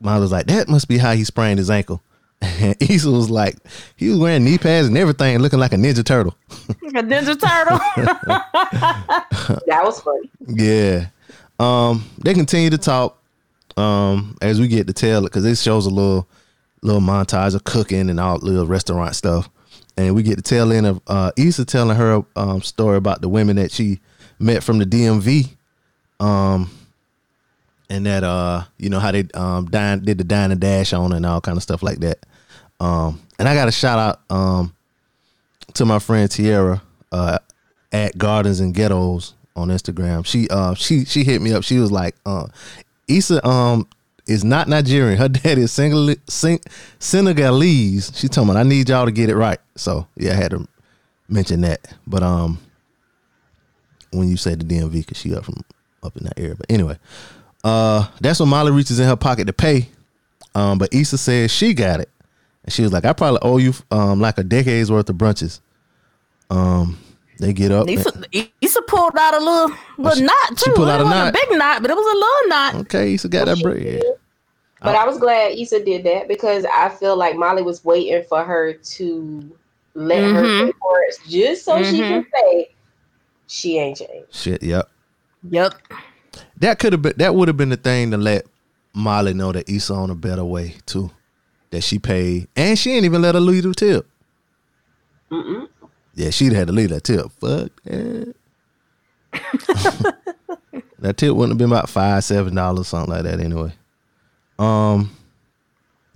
Molly was like, "That must be how he sprained his ankle." And Issa was like, "He was wearing knee pads and everything, looking like a ninja turtle." a Ninja Turtle. that was funny Yeah. Um, they continue to talk um as we get to tell it because it shows a little little montage of cooking and all little restaurant stuff. And we get to tail end of uh Issa telling her um story about the women that she met from the DMV. Um and that uh, you know, how they um dine did the dine and dash on and all kind of stuff like that. Um and I got a shout out um to my friend Tierra uh at Gardens and Ghettos on Instagram. She uh she she hit me up. She was like, uh Issa um is not Nigerian. Her dad is Senegal- Sen- Senegalese. She told me I need y'all to get it right. So yeah, I had to mention that. But um when you said the DMV, because she up from up in that area. But anyway, uh that's when Molly reaches in her pocket to pay. Um, but Issa says she got it. And she was like, I probably owe you um like a decade's worth of brunches. Um they get up. and- Issa, Issa pulled out a little, little she- knot she too. pulled out it a wasn't knot. a big knot, but it was a little knot. Okay, Issa got that bread. But I was glad Issa did that because I feel like Molly was waiting for her to let her Mhm. pay for it just so she Mhm. can say she ain't changed. Shit, yep. Yep. That could have been that would have been the thing to let Molly know that Issa on a better way too. That she paid, and she ain't even let her leave the tip. Mm-mm. Yeah, she'd had to leave that tip. Fuck that. that tip wouldn't have been about five, seven dollars, something like that. Anyway, um,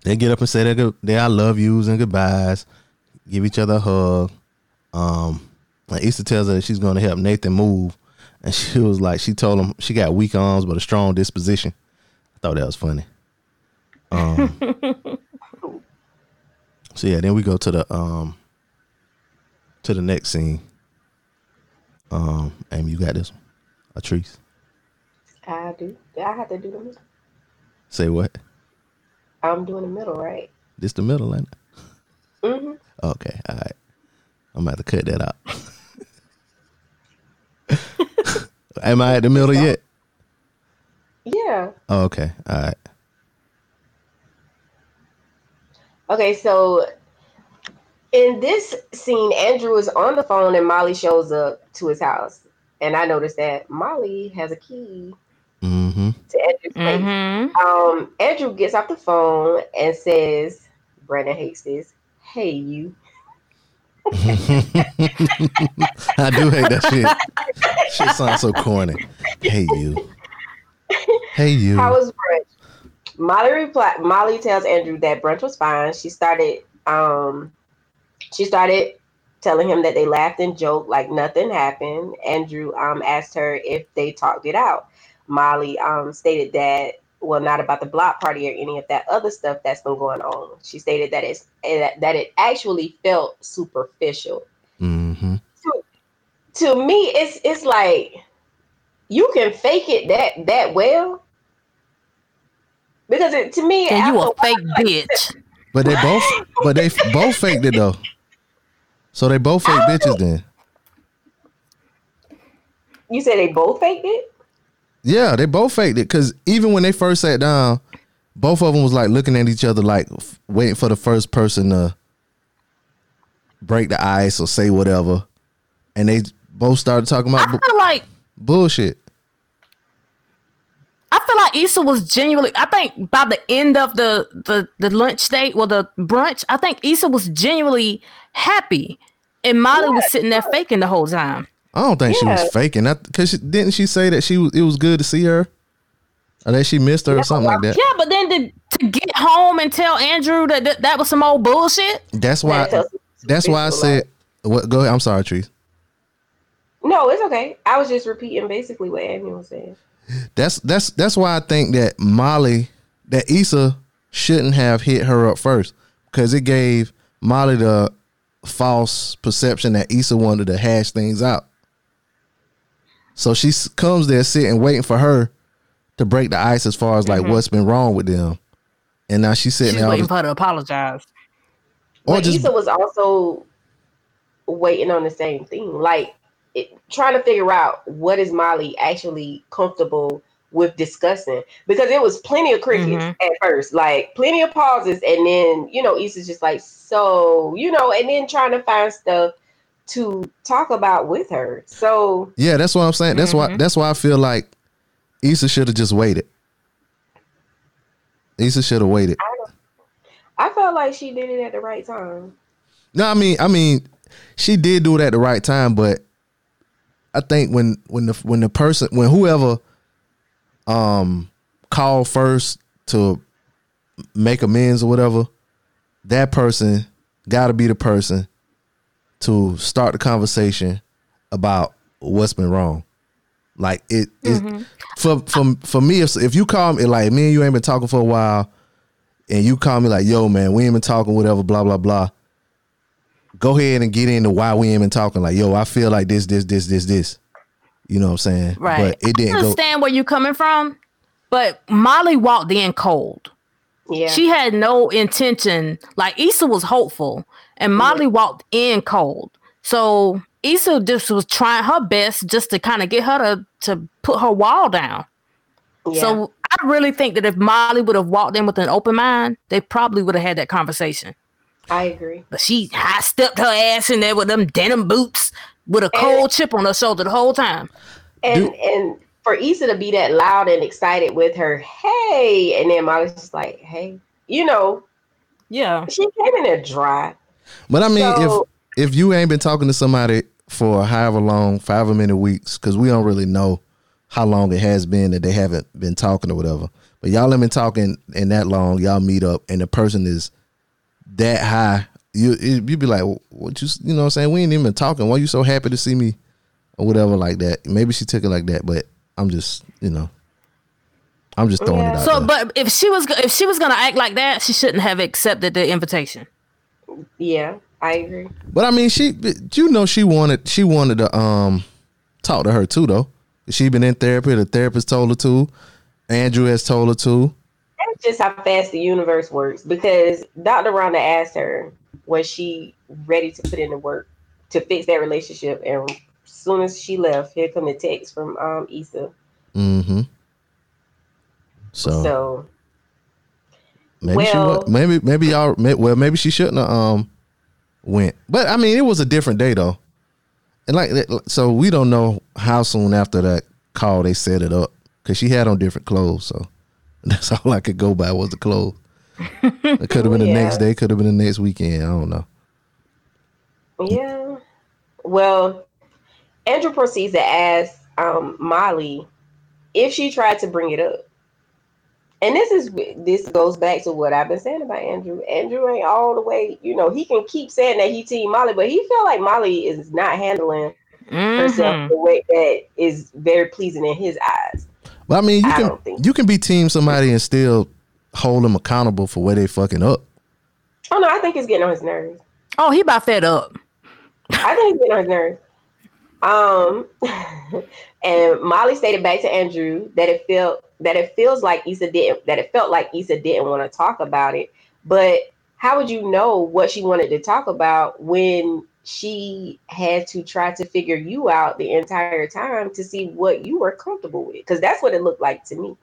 they get up and say their good, their I love yous and goodbyes, give each other a hug. Um, and Issa tells her that she's going to help Nathan move, and she was like, she told him she got weak arms but a strong disposition. I thought that was funny. Um, so yeah, then we go to the um to the next scene. Um, Amy, you got this one. Atrice. I do. I have to do the middle. Say what? I'm doing the middle, right? This the middle, ain't it? Mm-hmm. Okay, all right. I'm about to cut that out. Am I at the middle yet? Yeah. Oh, okay, all right. Okay, so in this scene, Andrew is on the phone and Molly shows up to his house. And I noticed that Molly has a key Mm-hmm. to Andrew's place. Um, Andrew gets off the phone and says, Brandon hates this. Hey, you. I do hate that shit. Shit sounds so corny. Hey you. Hey you. How was brunch? Molly reply Molly tells Andrew that brunch was fine. She started um she started telling him that they laughed and joked like nothing happened. Andrew um asked her if they talked it out. Molly um stated that well not about the block party or any of that other stuff that's been going on. She stated that it's eh, that it actually felt superficial. Mm-hmm. To me it's it's like you can fake it that that well because it, to me And you a after fake while, like, bitch. But they both but they both faked it though. So they both fake bitches then. You said they both faked it? Yeah, they both faked it because even when they first sat down, both of them was like looking at each other, like f- waiting for the first person to break the ice or say whatever, and they both started talking about I bu- feel like bullshit. I feel like Issa was genuinely. I think by the end of the the the lunch date, well, the brunch, I think Issa was genuinely happy, and Molly was sitting there faking the whole time. I don't think she was faking that because didn't she say that she was it was good to see her, or that she missed her or something like that. Yeah, but then to, to get home and tell Andrew that that, that was some old bullshit. That's why. That That's why I said. What? Go ahead. I'm sorry, Treese. No, it's okay. I was just repeating basically what Amy was saying. That's that's that's why I think that Molly, that Issa shouldn't have hit her up first because it gave Molly the false perception that Issa wanted to hash things out. So she comes there sitting waiting for her to break the ice as far as like Mhm. what's been wrong with them, and now she's sitting She's there. all waiting the- for her to apologize. Or But just- Issa was also waiting on the same thing, like it, trying to figure out what is Molly actually comfortable with discussing because it was plenty of crickets Mhm. at first, like plenty of pauses, and then you know Issa's just like so, you know, and then trying to find stuff to talk about with her. So Yeah, that's what I'm saying. That's why Mhm. that's why I feel like Issa should have just waited. Issa should have waited. I felt like she did it at the right time. No, I mean, I mean, she did do it at the right time, but I think when when the when the person when whoever um called first to make amends or whatever, that person got to be the person to start the conversation about what's been wrong. Like it, it Mhm. for for for me, if if you call me like me and you ain't been talking for a while, and you call me like, "Yo, man, we ain't been talking, whatever, blah blah blah." Go ahead and get into why we ain't been talking. Like, yo, I feel like this, this, this, this, this. You know what I'm saying? Right. But it didn't I go. understand where you're coming from, but Molly walked in cold. Yeah. She had no intention. Like Issa was hopeful, and Molly walked in cold. So Issa just was trying her best just to kind of get her to to put her wall down. So I really think that if Molly would have walked in with an open mind, they probably would have had that conversation. I agree. But she high stepped her ass in there with them denim boots with a cold chip on her shoulder the whole time. And and for Issa to be that loud and excited with her, hey, and then Molly's just like, hey, you know, yeah, she came in there dry. But I mean, So- if if you ain't been talking to somebody for however long, for however many weeks, because we don't really know how long it has been that they haven't been talking or whatever. But y'all have been talking in that long. Y'all meet up, and the person is that high. You you be like, what you you know? what I'm saying we ain't even talking. Why you so happy to see me or whatever like that? Maybe she took it like that, but I'm just you know, I'm just throwing it out. So, there. but if she was if she was gonna act like that, she shouldn't have accepted the invitation. Yeah, I agree. But I mean, she, you know, she wanted, she wanted to um talk to her too, though. She been in therapy. The therapist told her to. Andrew has told her to. That's just how fast the universe works. Because Dr. Rhonda asked her, was she ready to put in the work to fix that relationship? And as soon as she left, here come the text from um Issa. Mm-hmm. So, So maybe she, well- wa- maybe maybe y'all, may, well, maybe she shouldn't have um went. But I mean, it was a different day though, and like so, we don't know how soon after that call they set it up because she had on different clothes. So that's all I could go by was the clothes. It could have been the next day, could have been the next weekend. I don't know. Yeah. Well, Andrew proceeds to ask um, Molly if she tried to bring it up. And this is this goes back to what I've been saying about Andrew. Andrew ain't all the way, you know, he can keep saying that he team Molly, but he feel like Molly is not handling herself Mhm. the way that is very pleasing in his eyes. Well, I mean, you I can think you can be team somebody and still hold them accountable for where they fucking up. Oh no, I think it's getting on his nerves. Oh, he about fed up. I think he's getting on his nerves. Um, and Molly stated back to Andrew that it felt that it feels like Issa didn't that it felt like Issa didn't want to talk about it. But how would you know what she wanted to talk about when she had to try to figure you out the entire time to see what you were comfortable with? Because that's what it looked like to me.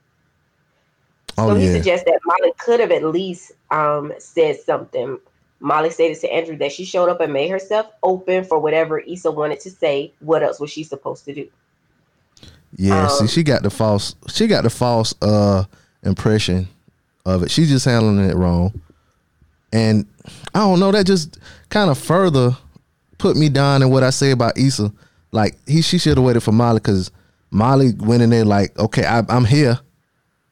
Oh So he yeah, suggests that Molly could have at least um, said something. Molly stated to Andrew that she showed up and made herself open for whatever Issa wanted to say. What else was she supposed to do? Yeah. see, um, she got the false. She got the false uh impression of it. She's just handling it wrong, and I don't know. That just kind of further put me down in what I say about Issa. Like he, she should have waited for Molly because Molly went in there like, okay, I, I'm here.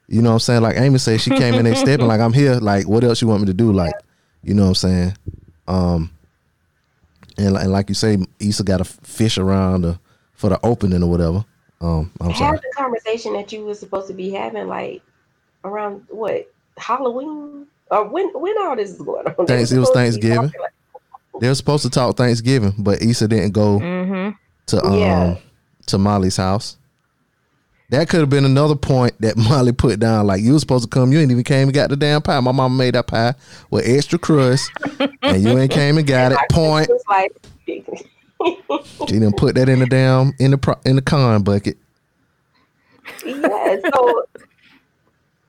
You know what I'm saying? Like Amy said, she came in there stepping like, I'm here. Like, what else you want me to do? Like, you know what I'm saying? Um, and, and like you say, Issa got to fish around the, for the opening or whatever. Um, I'm Have sorry. the conversation that you were supposed to be having, like around what Halloween or when when all this is going on. They Thanks. It was supposed to be Thanksgiving. like- They were supposed to talk Thanksgiving, but Issa didn't go Mm-hmm. to um Yeah. to Molly's house. That could have been another point that Molly put down. Like you were supposed to come, you ain't even came and got the damn pie. My mama made that pie with extra crust, and you ain't came and got it. Point. Was like She didn't put that in the damn in the pro- in the con bucket. yeah. So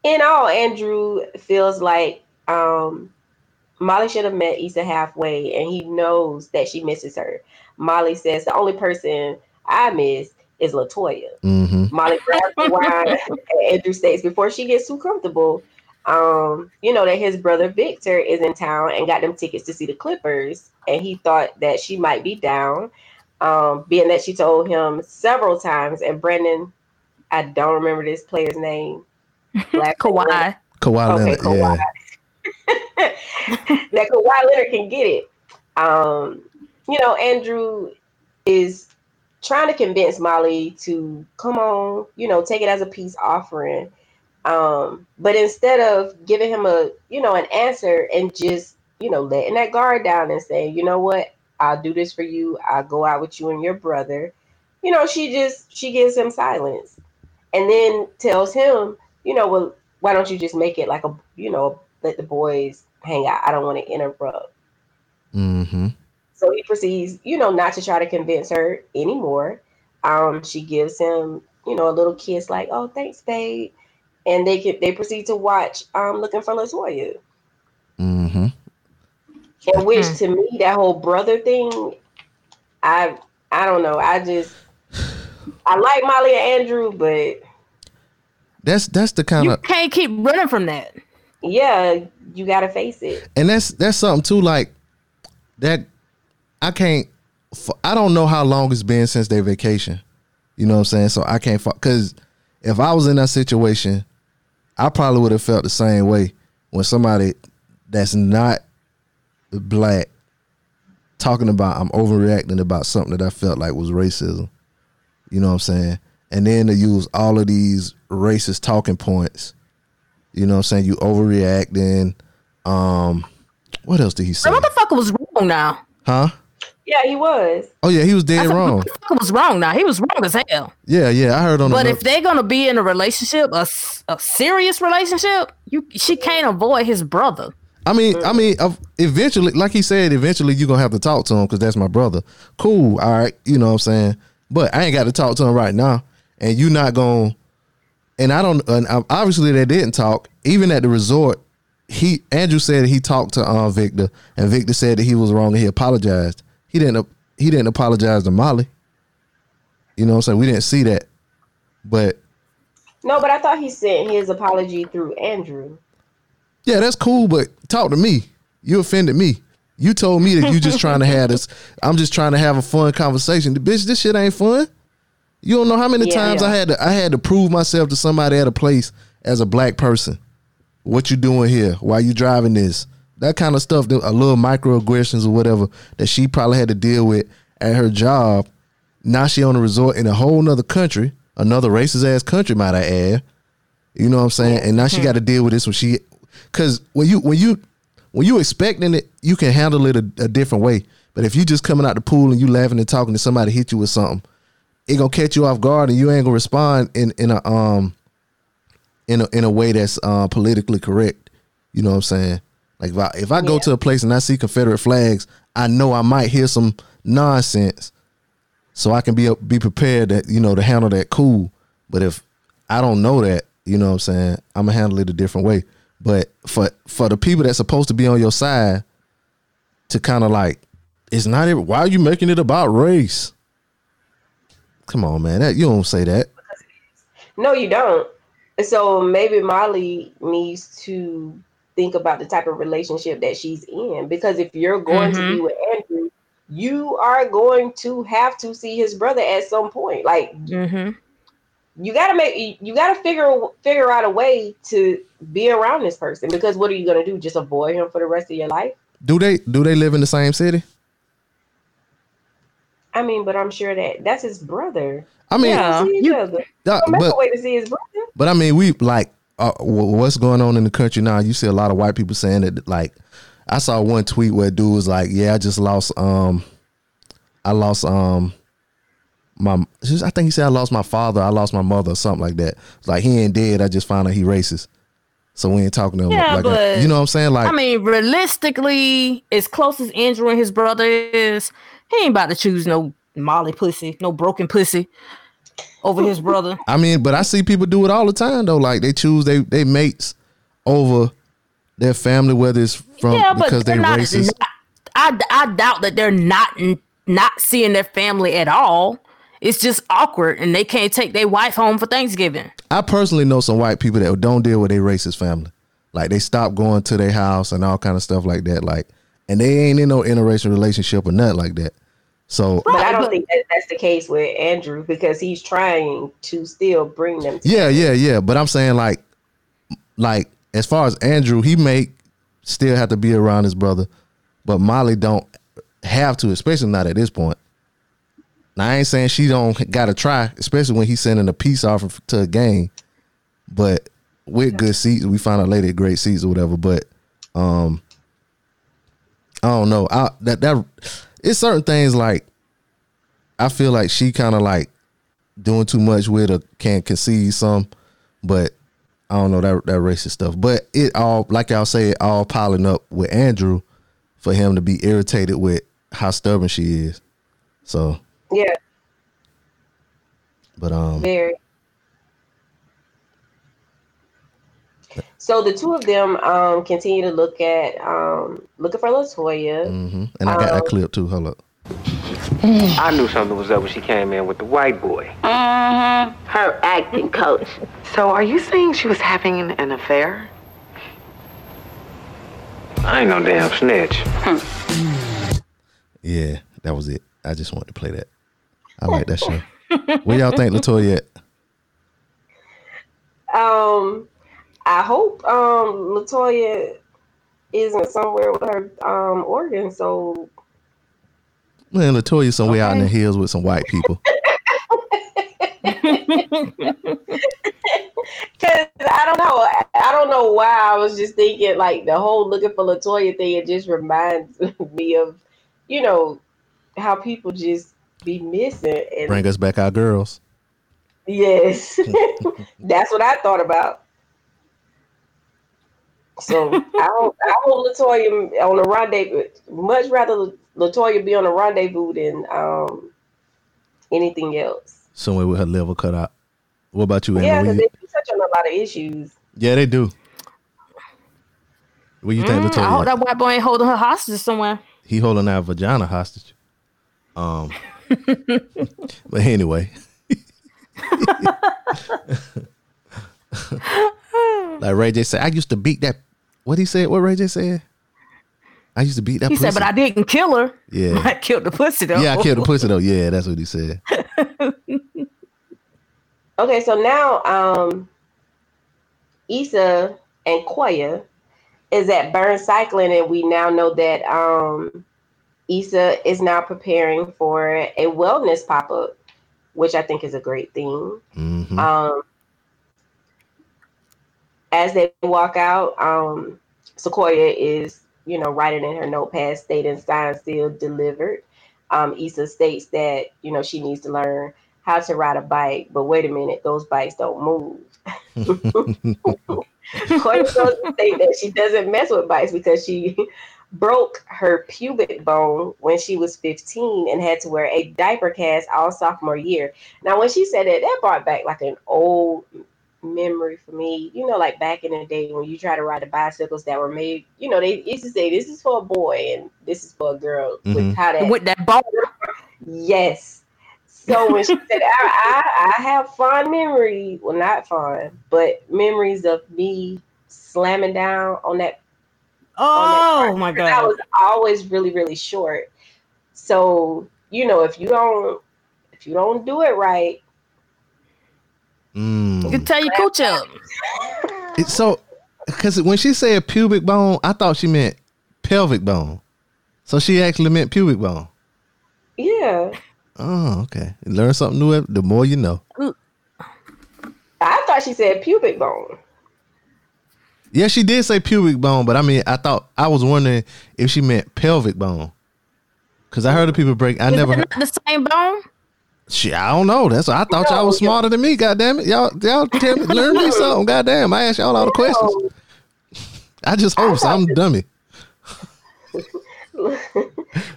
in all, Andrew feels like um Molly should have met Issa halfway, and he knows that she misses her. Molly says the only person I miss is Latoya. Mm-hmm. Molly grabs the wine, and Andrew states before she gets too comfortable, um, you know that his brother Victor is in town and got them tickets to see the Clippers, and he thought that she might be down, um, being that she told him several times. And Brendan, I don't remember this player's name. Black Kawhi. Kawhi Okay, Leonard. Kawhi. Yeah. that Kawhi Leonard can get it. Um, you know, Andrew is trying to convince Molly to come on, you know, take it as a peace offering. Um, but instead of giving him a, you know, an answer and just, you know, letting that guard down and saying, you know what, I'll do this for you. I'll go out with you and your brother. You know, she just she gives him silence and then tells him, you know, well, why don't you just make it like a, you know, let the boys hang out. I don't want to interrupt. Mm-hmm. So he proceeds, you know, not to try to convince her anymore. Um, she gives him, you know, a little kiss, like, "Oh, thanks, babe," and they can they proceed to watch, um, looking for Latoya. Mm-hmm. In which, to me, that whole brother thing, I I don't know. I just I like Molly and Andrew, but That's that's the kind You of can't keep running from that. yeah, you gotta face it. and that's that's something too. Like that, I can't. I don't know how long it's been since their vacation. You know what I'm saying? So I can't because if I was in that situation, I probably would have felt the same way when somebody that's not black talking about I'm overreacting about something that I felt like was racism. You know what I'm saying? And then to use all of these racist talking points. You know what I'm saying? You overreacting. Um what else did he say? The motherfucker was wrong now. Huh? Yeah, he was. Oh yeah, he was dead I wrong. motherfucker was wrong now. He was wrong as hell. Yeah, yeah, I heard on But the if they're gonna be in a relationship, a, a serious relationship, you she can't avoid his brother. I mean, I mean, eventually, like he said, eventually you're gonna have to talk to him because that's my brother. Cool, all right, you know what I'm saying. But I ain't got to talk to him right now, and you not gonna. And I don't. And um, obviously, they didn't talk. Even at the resort, he Andrew said he talked to uh, Victor, and Victor said that he was wrong and he apologized. He didn't. He didn't apologize to Molly. You know what I'm saying? We didn't see that, but No, but I thought he sent his apology through Andrew. Yeah, that's cool, but talk to me. You offended me. You told me that you just trying to have this. I'm just trying to have a fun conversation. The bitch, this shit ain't fun. You don't know how many Yeah. times I had to I had to prove myself to somebody at a place as a black person. What you doing here? Why you driving this? That kind of stuff. A little microaggressions or whatever that she probably had to deal with at her job. Now she on a resort in a whole nother country, another racist ass country, might I add. You know what I'm saying? And now she got to deal with this when she, because when you when you when you expecting it, you can handle it a, a different way. But if you just coming out the pool and you laughing and talking to somebody hit you with something, it gonna catch you off guard and you ain't gonna respond in in a um in a in a way that's uh, politically correct. You know what I'm saying? Like if I if I go to a place and I see Confederate flags, I know I might hear some nonsense, so I can be be prepared that you know to handle that cool. But if I don't know that, you know what I'm saying, I'm gonna handle it a different way. But for for the people that's supposed to be on your side, to kind of like, it's not. even- Why are you making it about race? Come on, man. That you don't say that. No, you don't. So maybe Molly needs to think about the type of relationship that she's in. Because if you're going to be Mhm. with Andrew, you are going to have to see his brother at some point. Like Mm-hmm. you gotta make you gotta figure figure out a way to be around this person because what are you gonna do? Just avoid him for the rest of your life? Do they do they live in the same city? I mean, but I'm sure that that's his brother. I mean, They see each you- other. Yeah, Don't make but- a way to see his brother. But I mean, we like uh, what's going on in the country now. You see a lot of white people saying that. Like, I saw one tweet where a dude was like, "Yeah, I just lost. Um, I lost. Um, my. I think he said I lost my father. I lost my mother, or something like that. It's like he ain't dead. I just found out he racist. So we ain't talking to him. Yeah, like, but you know what I'm saying? Like, I mean, realistically, as close as Andrew and his brother is, he ain't about to choose no Molly pussy, no broken pussy over his brother. I mean, but I see people do it all the time though. Like they choose they they mates over their family, whether it's from yeah, because they're they not, racist. I, I doubt that they're not not seeing their family at all. It's just awkward, and they can't take their wife home for Thanksgiving. I personally know some white people that don't deal with their racist family. Like they stop going to their house and all kind of stuff like that. Like, and they ain't in no interracial relationship or nothing like that. So But I don't think that that's the case with Andrew because he's trying to still bring them. yeah, yeah, yeah. But I'm saying like, like as far as Andrew, he may still have to be around his brother, but Molly don't have to, especially not at this point. Now I ain't saying she don't gotta try, especially when he's sending a peace offer to a game. But with good seats, we found out later great seats or whatever. But um, I don't know. I that that it's certain things like I feel like she kind of like doing too much with or can't concede some, but I don't know that that racist stuff. But it all like y'all say, it all piling up with Andrew for him to be irritated with how stubborn she is. So, Yeah, but um, very. So the two of them um continue to look at um looking for Latoya. mhm. and I got that Um, clip too. Hold up. I knew something was up when she came in with the white boy. Mm-hmm. Her acting coach. So are you saying she was having an affair? I ain't no damn snitch. Yeah, that was it. I just wanted to play that. I like that show. What y'all think Latoya at? Um, I hope um Latoya isn't somewhere with her um organ. So Man, Latoya somewhere out in the hills with some white people. Cause I don't know, I don't know why I was just thinking like the whole looking for Latoya thing. It just reminds me of, you know, how people just be missing. And Bring us back our girls. yes, that's what I thought about. So I hope I hope Latoya on a rendezvous. Much rather Latoya be on a rendezvous than um anything else. Somewhere with her level cut out. What about you, Anna? Yeah, What because they touch on a lot of issues. yeah, they do. What you think, Mm, I hope that white boy ain't holding her hostage somewhere. he holding our vagina hostage. Um, but anyway, like Ray J said, I used to beat that. What he said? What Ray J said? I used to beat that. He pussy. said, but I didn't kill her. Yeah. I killed the pussy though. Yeah, I killed the pussy though. Yeah, that's what he said. Okay, so now um Issa and Koya is at Burn Cycling, and we now know that um Issa is now preparing for a wellness pop-up, which I think is a great thing. Mhm. Um as they walk out, um Sequoia is, you know, writing in her notepad stating signed, still delivered. Um, Issa states that, you know, she needs to learn how to ride a bike, but wait a minute, those bikes don't move. Koya goes to state that she doesn't mess with bikes because she broke her pubic bone when she was 15 and had to wear a diaper cast all sophomore year. Now, when she said that, that brought back like an old memory for me. You know, like back in the day when you try to ride the bicycles that were made, you know, they used to say this is for a boy and this is for a girl. Mhm. With how that With that bone. Yes. So when she said, I, I, I have fond memory, well, not fond, but memories of me slamming down on that. Oh my god! I god. was always really, really short. So you know, if you don't, if you don't do it right, Mm. You can tell your cooch up. It- so, because when she said pubic bone, I thought she meant pelvic bone. So she actually meant pubic bone. yeah. Oh, okay. Learn something new. The more you know. I thought she said pubic bone. Yeah, she did say pubic bone, but I mean, I thought I was wondering if she meant pelvic bone. Cause I heard of people break. I Is never. it Heard, not the same bone? Shit, I don't know. That's I thought y'all was smarter than me. God damn it, y'all, y'all tell me, learn me something. God damn, I asked y'all all the questions. I just hope so. I'm a dummy.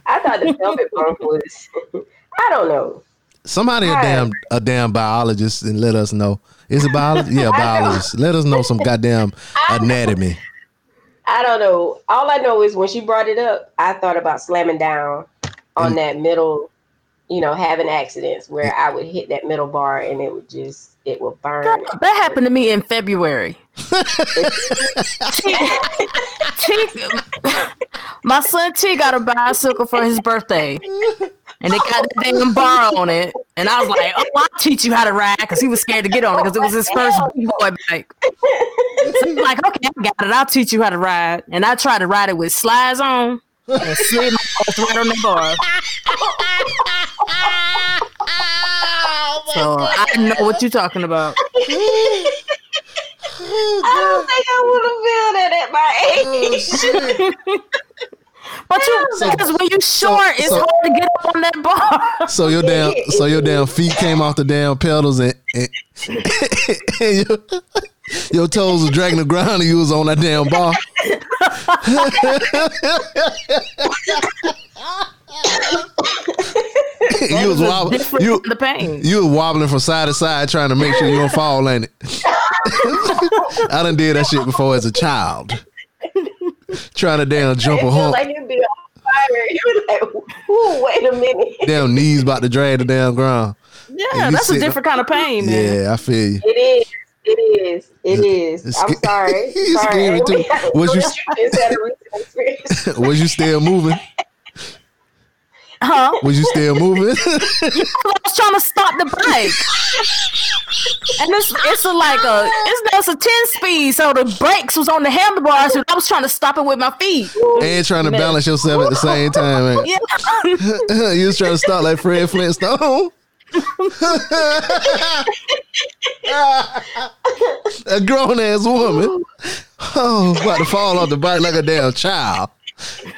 I thought the pelvic bone was. I don't know. Somebody a damn a damn biologist and let us know. Is it biologist? Yeah, biologist. Let us know some goddamn anatomy. I don't know. All I know is when she brought it up, I thought about slamming down on that middle, you know, having accidents where I would hit that middle bar and it would just it would burn. That happened to me in February. My son T got a bicycle for his birthday. And they got the damn bar on it. And I was like, oh, I'll teach you how to ride because he was scared to get on it because it was his first boy bike. So he's like, okay, I got it. I'll teach you how to ride. And I tried to ride it with slides on and slid my ass right on the bar. Oh, so I know what you're talking about. Oh, I don't think I would have felt that at my age. Oh, but you, because when you short, it's so- hard to get up on that bar. So your damn so your damn feet came off the damn pedals and, and, and your, your toes were dragging the ground and you was on that damn bar. you was wobbling. You, the pain. you was wobbling from side to side trying to make sure you don't fall in it. I done did that shit before as a child. Trying to damn jump a hump. like you'd be on fire. You like, Ooh, wait a minute. Damn knees about to drag the damn ground. Yeah, that's a different kind of pain, man. Yeah, I feel you. It is. It is. It is. It's I'm sorry. Sorry. too. Was you- just had a recent experience. Was you still moving? Huh? Was you still moving? I was trying to stop the bike. And it's it's a, like a it's that's a 10 speed, so the brakes was on the handlebars, and I was trying to stop it with my feet. and trying to balance yourself at the same time. Man. Yeah. you was trying to stop like Fred Flintstone. A grown ass woman. Oh, about to fall off the bike like a damn child.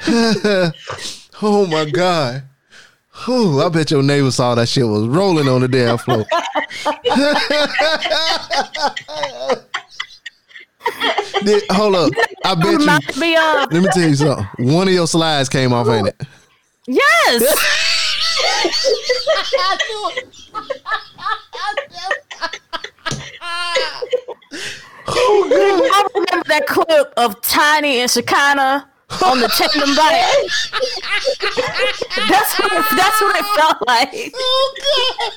oh my god. Whew, I bet your neighbor saw that shit was rolling on the damn floor. Did- hold up. I bet you. Me Let me tell you something. One of your slides came off, ain't it? yes. I remember that clip of Tiny and Shekinah on the tandem bike. that's what it, that's what it felt like. Oh god.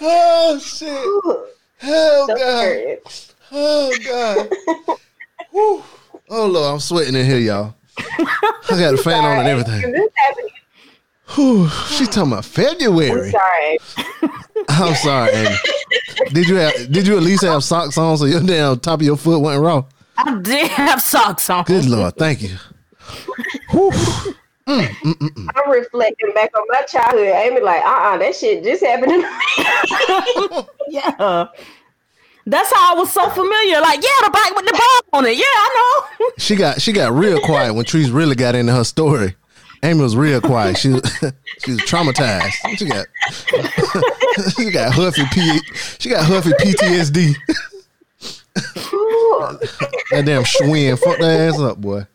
Oh shit. Oh god. Oh god. Whew. Oh lord, I'm sweating in here, y'all. I got a fan on and everything. Whew. She talking about February. I'm sorry. I'm sorry, Did you have, did you at least have socks on so your damn top of your foot wasn't raw? I did have socks on. Good lord, thank you. I'm reflecting back on my childhood. Amy, like, uh uh that shit just happened to me. Yeah. That's how I was so familiar. Like, yeah, the bike with the ball on it. Yeah, I know. She got she got real quiet when Treese really got into her story. Amy was real quiet. She was she was traumatized. She got she got Huffy P she got Huffy PTSD. that damn Schwinn fucked her ass up, boy.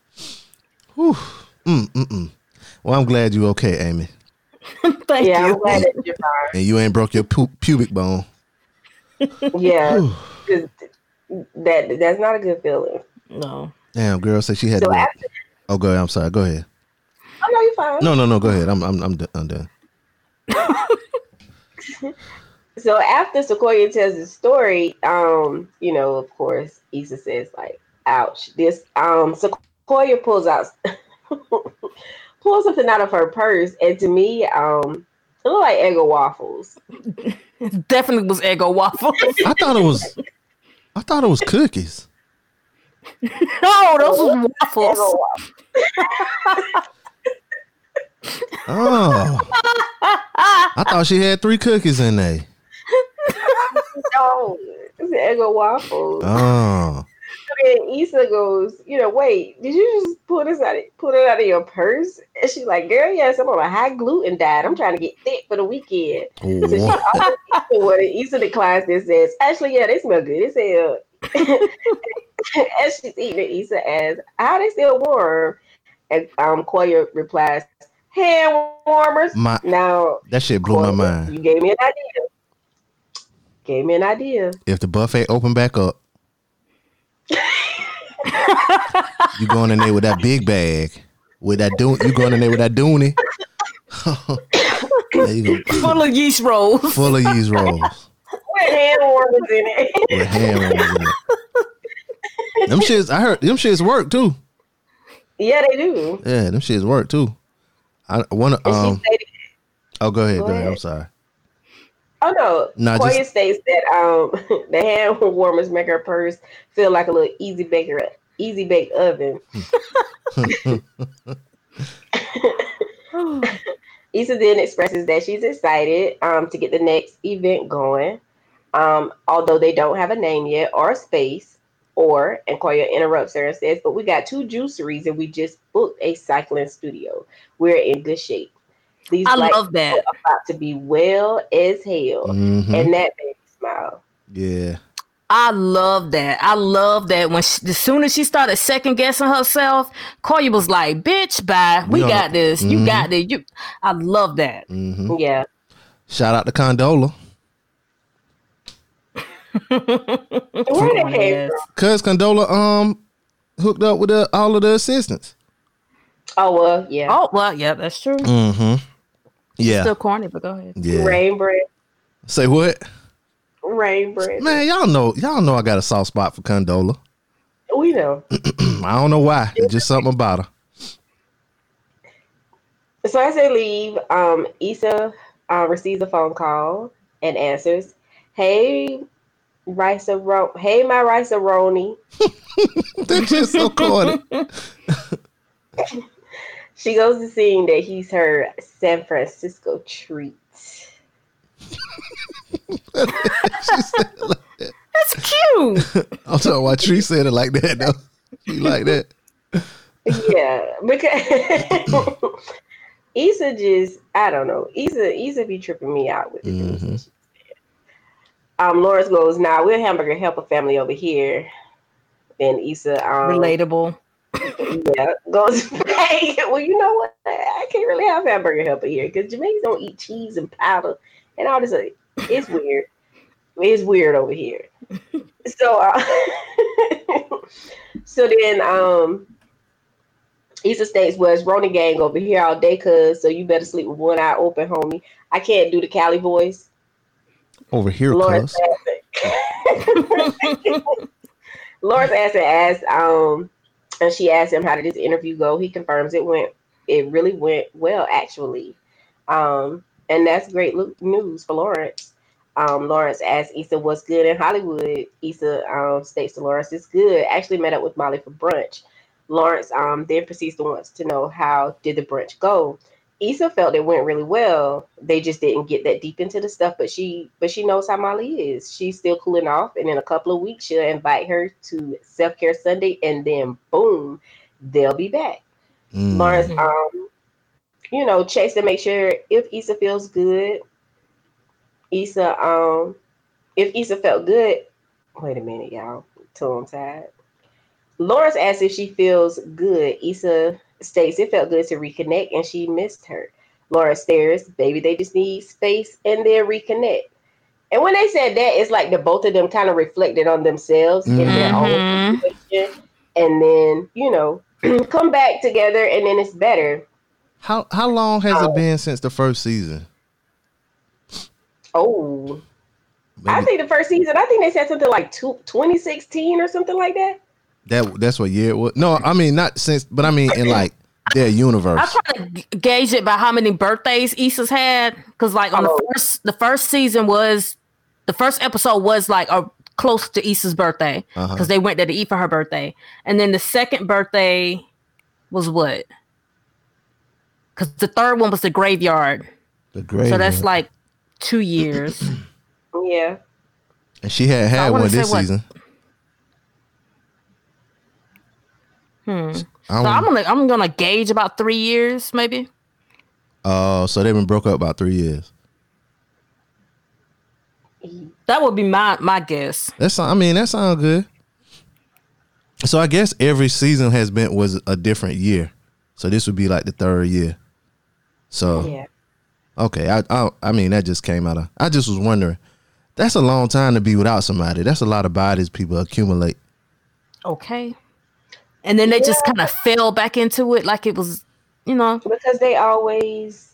Whew. Mm, mm, mm. Well, I'm glad you okay, Amy, Thank yeah, you. I'm glad that you're fine. and you ain't broke your pu- pubic bone. Yeah, Whew. 'cause that that's not a good feeling. No. Damn, girl said she had So to. after, Oh, go ahead. I'm sorry. Go ahead. Oh no, you're fine. No, no, no. Go ahead. I'm I'm I'm, done- I'm done. So after Sequoia tells the story, um, you know, of course, Issa says like, "Ouch!" This um, Sequoia pulls out pulls something out of her purse, and to me, um, it looked like Eggo waffles. It definitely was Eggo waffles. I thought it was. I thought it was cookies. no, those were Eggo waffles. Oh, I thought she had three cookies in there. no, it's Eggo waffles. Oh, And Issa goes, you know, wait, did you just pull this out, pull it out of your purse? And she's like, girl, yes, I'm on a high gluten diet. I'm trying to get thick for the weekend. So she offers Issa one, and Issa declines and says, actually, yeah, they smell good as hell. As she's eating it, Issa asks, how they still warm? And um, Koya replies, hand warmers. My- now, that shit blew my mind. You gave me an idea. Gave me an idea. If the buffet opened back up, you going in there with that big bag, with that do you going in there with that dooney. there you go, Full of yeast rolls. full of yeast rolls With hand warmers in it. with ham warmers in it. Them shits, I heard them shits work too. yeah, they do. Yeah, them shits work too. I want to. Um, oh, go ahead. Go Go ahead. I'm sorry. oh no, Nah, Koya just- states that um the hand warmers make her purse feel like a little easy baker, easy bake oven. Issa then expresses that she's excited um to get the next event going. Um, although they don't have a name yet or a space, or and Koya interrupts her and says, But we got two juiceries and we just booked a cycling studio. We're in good shape. These I love that. are about to be well as hell. Mhm. And that made me smile. Yeah. I love that. I love that when she, as soon as she started second guessing herself, Koya was like, "Bitch, bye. We We got this. You Mhm. got this. You." I love that. hmm Yeah. Shout out to Condola. Where that came from? Cause Condola um hooked up with the, all of the assistants. Oh well, yeah. Oh well, yeah, that's true. Mm-hmm. Yeah. Still corny, but go ahead. yeah. Rain bread. Say what? Rain bread. Man, y'all know y'all know I got a soft spot for Condola. We know. I don't know why. It's just something about her. So as they leave, um, Issa uh, receives a phone call and answers, "Hey, rice ro- Hey, my rice roni." That's just so corny. She goes to seeing that he's her San Francisco treat. That's cute. I'm talking why Tree said it like that though. She like that. yeah, because Issa just I don't know. Issa Issa be tripping me out with it. Mm-hmm. Um, Lawrence goes, "Now nah, we're hamburger helper family over here." Then Issa, um, Relatable. yeah, goes. Hey, well, you know what? I can't really have hamburger helper here because Jamaicans don't eat cheese and powder and all this. It's weird. It's weird over here. So, uh, so then, um, Issa states "Well, it's Roni gang over here all day, cuz so you better sleep with one eye open, homie. I can't do the Cali voice. Over here, Lawrence cuz. asked, Lawrence asked um, and she asked him how did this interview go. He confirms it went, it really went well, actually. Um, and that's great news for Lawrence. Um, Lawrence asked Issa what's good in Hollywood. Issa um, states to Lawrence it's good. Actually met up with Molly for brunch. Lawrence um, then proceeds to wants to know how did the brunch go. Issa felt it went really well. They just didn't get that deep into the stuff, but she but she knows how Molly is. She's still cooling off, and in a couple of weeks she'll invite her to self care Sunday, and then boom, they'll be back. Lawrence, um, you know, checks to make sure if Issa feels good. Issa, um, if Issa felt good, wait a minute, y'all, tongue tied. Lawrence asks if she feels good. Issa states it felt good to reconnect and she missed her. Laura stares, baby, they just need space and then reconnect. And when they said that, it's like the both of them kind of reflected on themselves in their mm-hmm. own situation. And then, you know, come back together and then it's better. How how long has Oh. it um, been since the first season? Oh, I think the first season, I think they said something like two, 2016 or something like that. That that's what year it was. No, I mean not since, but I mean in like their universe. I try to g- gauge it by how many birthdays Issa's had, because like on Oh. the first, the first season was, the first episode was like a close to Issa's birthday, because Uh-huh. they went there to eat for her birthday, and then the second birthday was what? Because the third one was the graveyard, The great. so that's like two years. Yeah. and she had had one this say what- season. Hmm. So I don't- I'm gonna I'm gonna gauge about three years, maybe. Oh, so they've been broke up about three years. That would be my my guess. That's I mean that sounds good. So I guess every season has been was a different year. So this would be like the third year. So Yeah. okay, I I, I mean that just came out of. I just was wondering. That's a long time to be without somebody. That's a lot of bodies people accumulate. Okay. And then they just kind of fell back into it like it was, you know. Because they always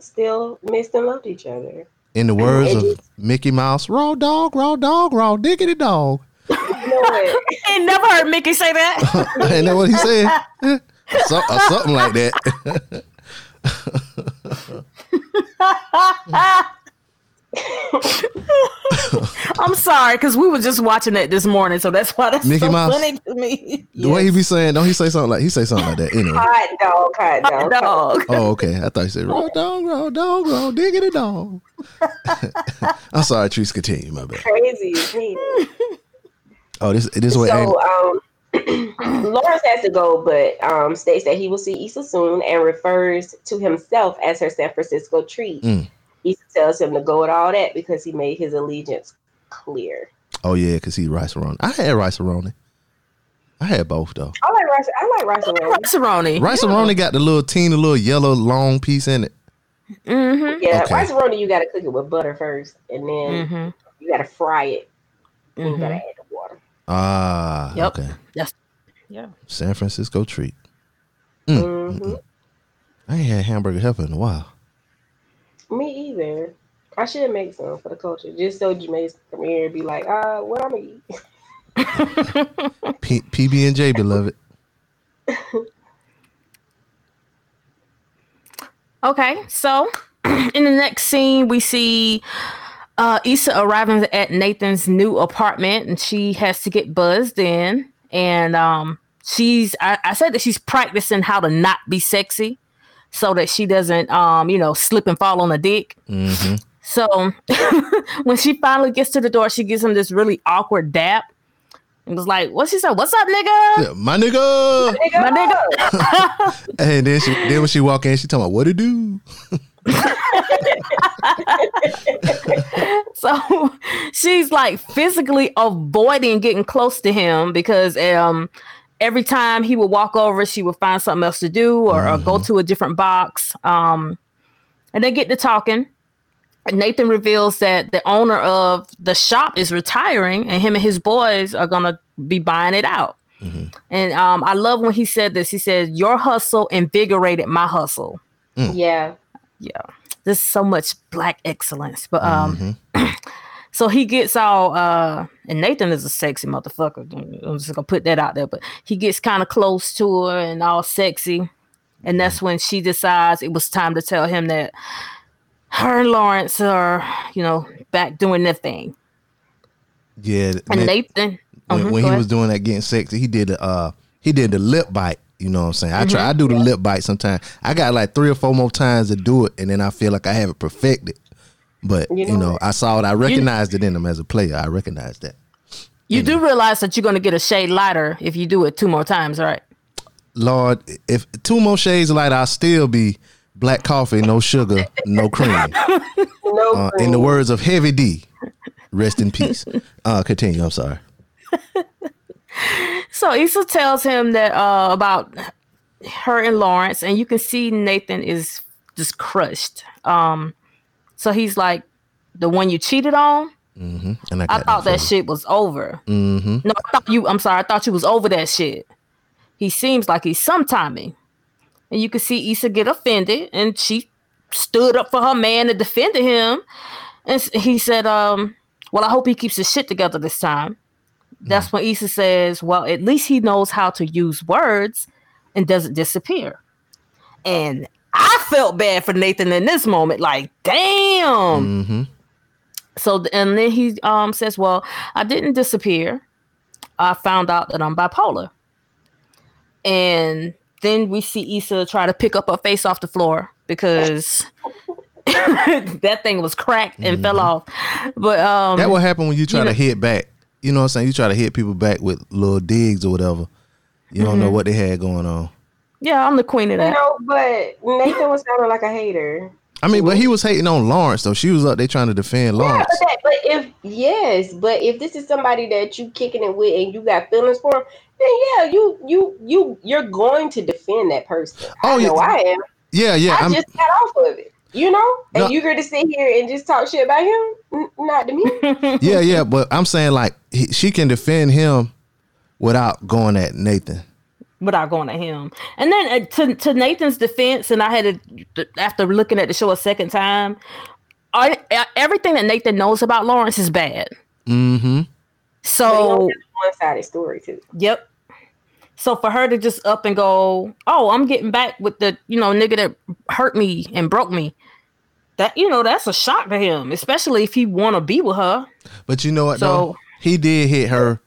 still missed and loved each other. In the words of Mickey Mouse, raw dog, raw dog, raw diggity dog. You know? I ain't never heard Mickey say that. Ain't that what he said? so, or something like that. I'm sorry, because we were just watching it this morning, so that's why that's Mickey so Mouse? funny to me. The way he be saying, don't he say something like he say something like that anyway? Hot dog, hot dog. Hot dog. Oh, okay. I thought you said raw dog, raw dog, raw diggity dog. I'm sorry, Treese, continue. My bad. Crazy. Oh, this this way. So um, Lawrence has to go, but um, states that he will see Issa soon and refers to himself as her San Francisco treat. Mm. Issa tells him to go with all that because he made his allegiance clear. Oh yeah, cause he rice roni. I had rice roni. I had both though. I like rice. I like rice and Saroni. Rice roni got the little teeny little yellow long piece in it. Mm-hmm. Yeah, Okay. rice roni you got to cook it with butter first, and then Mm-hmm. you got to fry it. And you got to add the water. Ah, Yep. okay. Yes. Yeah. San Francisco treat. hmm I ain't had hamburger helper in a while. Me either. I should make some for the culture, just so Jameis come here and be like, uh, what I'm gonna eat. P- PB and J, beloved. Okay, so in the next scene, we see uh, Issa arriving at Nathan's new apartment, and she has to get buzzed in. And um, she's, I, I said that she's practicing how to not be sexy, so that she doesn't, um, you know, slip and fall on a dick. Mm-hmm. So when she finally gets to the door, she gives him this really awkward dap. And was like, "What she said? What's up, nigga? Yeah, my nigga. My nigga." And then she, then when she walk in, she talking about what to do. so she's like physically avoiding getting close to him because um every time he would walk over she would find something else to do or, or go to a different box. Um and they get to talking. Nathan reveals that the owner of the shop is retiring and him and his boys are gonna be buying it out. And um i love when he said this. He said your hustle invigorated my hustle. Yeah. yeah. There's so much black excellence. But um so he gets all uh and nathan is a sexy motherfucker i'm just gonna put that out there but he gets kind of close to her and all sexy and that's when she decides it was time to tell him that her and lawrence are you know back doing their thing Yeah. and nathan when, Mhm, when he ahead. was doing that getting sexy, he did the uh he did the lip bite. You know what I'm saying? I try Mhm. I do the lip bite sometimes. I got like three or four more times to do it, and then I feel like I have it perfected. But You you know know. I saw it. I recognized it in him as a player. I recognized that. you do realize that you're going to get a shade lighter if you do it two more times right Lord, if two more shades of light, I'll still be black coffee, no sugar, no cream. No Uh, in the words of Heavy D, rest in peace. Uh, continue. I'm sorry. So Issa tells him that uh, about her and Lawrence, and you can see Nathan is just crushed. Um, so he's like, "The one you cheated on." Mm-hmm. And I, I thought that shit was over. Mm-hmm. No, I thought you. I'm sorry. I thought you was over that shit. He seems like he's sometiming, and you can see Issa get offended, and she stood up for her man and defended him. And he said, "Um, well, I hope he keeps his shit together this time." That's when Issa says, "Well, at least he knows how to use words and doesn't disappear." And I felt bad for Nathan in this moment. Like, damn. Mm-hmm. So and then he um says, "Well, I didn't disappear. I found out that I'm bipolar." And then we see Issa try to pick up her face off the floor because that thing was cracked and fell off. But um that will happen when you try you to hit back. You know what I'm saying? You try to hit people back with little digs or whatever. You don't know Mhm. what they had going on. Yeah, I'm the queen of You that. know, but Nathan was sounding like a hater. I mean, but he was hating on Lawrence though. She was up there trying to defend Yeah, Lawrence. but, that, but if yes, but if this is somebody that you kicking it with and you got feelings for him, then yeah, you you you you're going to defend that person. Oh, I know yeah. I am. Yeah, yeah. I I'm, just got off of it. You know, and No. you're going to sit here and just talk shit about him? N- not to me. yeah, yeah. But I'm saying like he, she can defend him without going at Nathan. Without going at him. And then uh, to to Nathan's defense, and I had to after looking at the show a second time, I, uh, everything that Nathan knows about Lawrence is bad. Mm-hmm. So one sided story too. Yep. So for her to just up and go, oh, I'm getting back with the you know nigga that hurt me and broke me. That you know that's a shock to him, especially if he want to be with her. But you know what So- though? He did hit her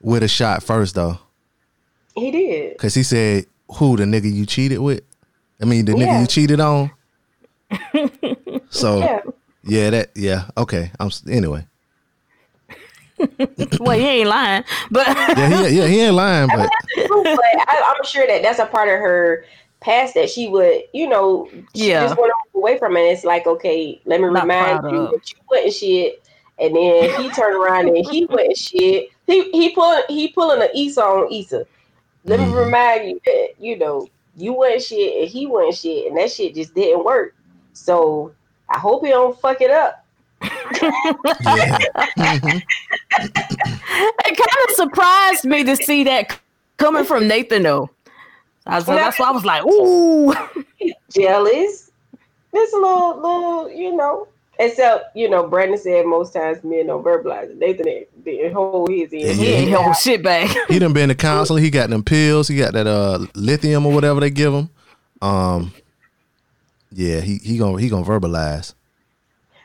with a shot first though. He did. Cause he said, Who the nigga you cheated with? I mean the nigga Yeah. you cheated on. So Yeah. yeah. that yeah, okay. I'm anyway. well, he ain't lying, but Yeah, he, yeah, he ain't lying, I mean, but true, but I, I'm sure that that's a part of her past that she would, you know, she Yeah. just want to move away from it. It's like, okay, let me Not remind you of. that you wasn't shit. And then he turned around and he wasn't shit. He he pull he pulling an Issa on Issa. Let Mm-hmm. me remind you that you know you wasn't shit and he wasn't shit, and that shit just didn't work. So I hope he don't fuck it up. Mm-hmm. it kind of surprised me to see that coming from Nathan though. I was, that's why I was like, ooh. jealous. This little little, you know. Except, you know, Brandon said most times men don't verbalize it. Nathan didn't, didn't hold his in. Yeah, He ain't yeah. hold shit back. he done been to counseling. He got them pills. He got that uh lithium or whatever they give him. Um, yeah, he he gonna he gonna verbalize.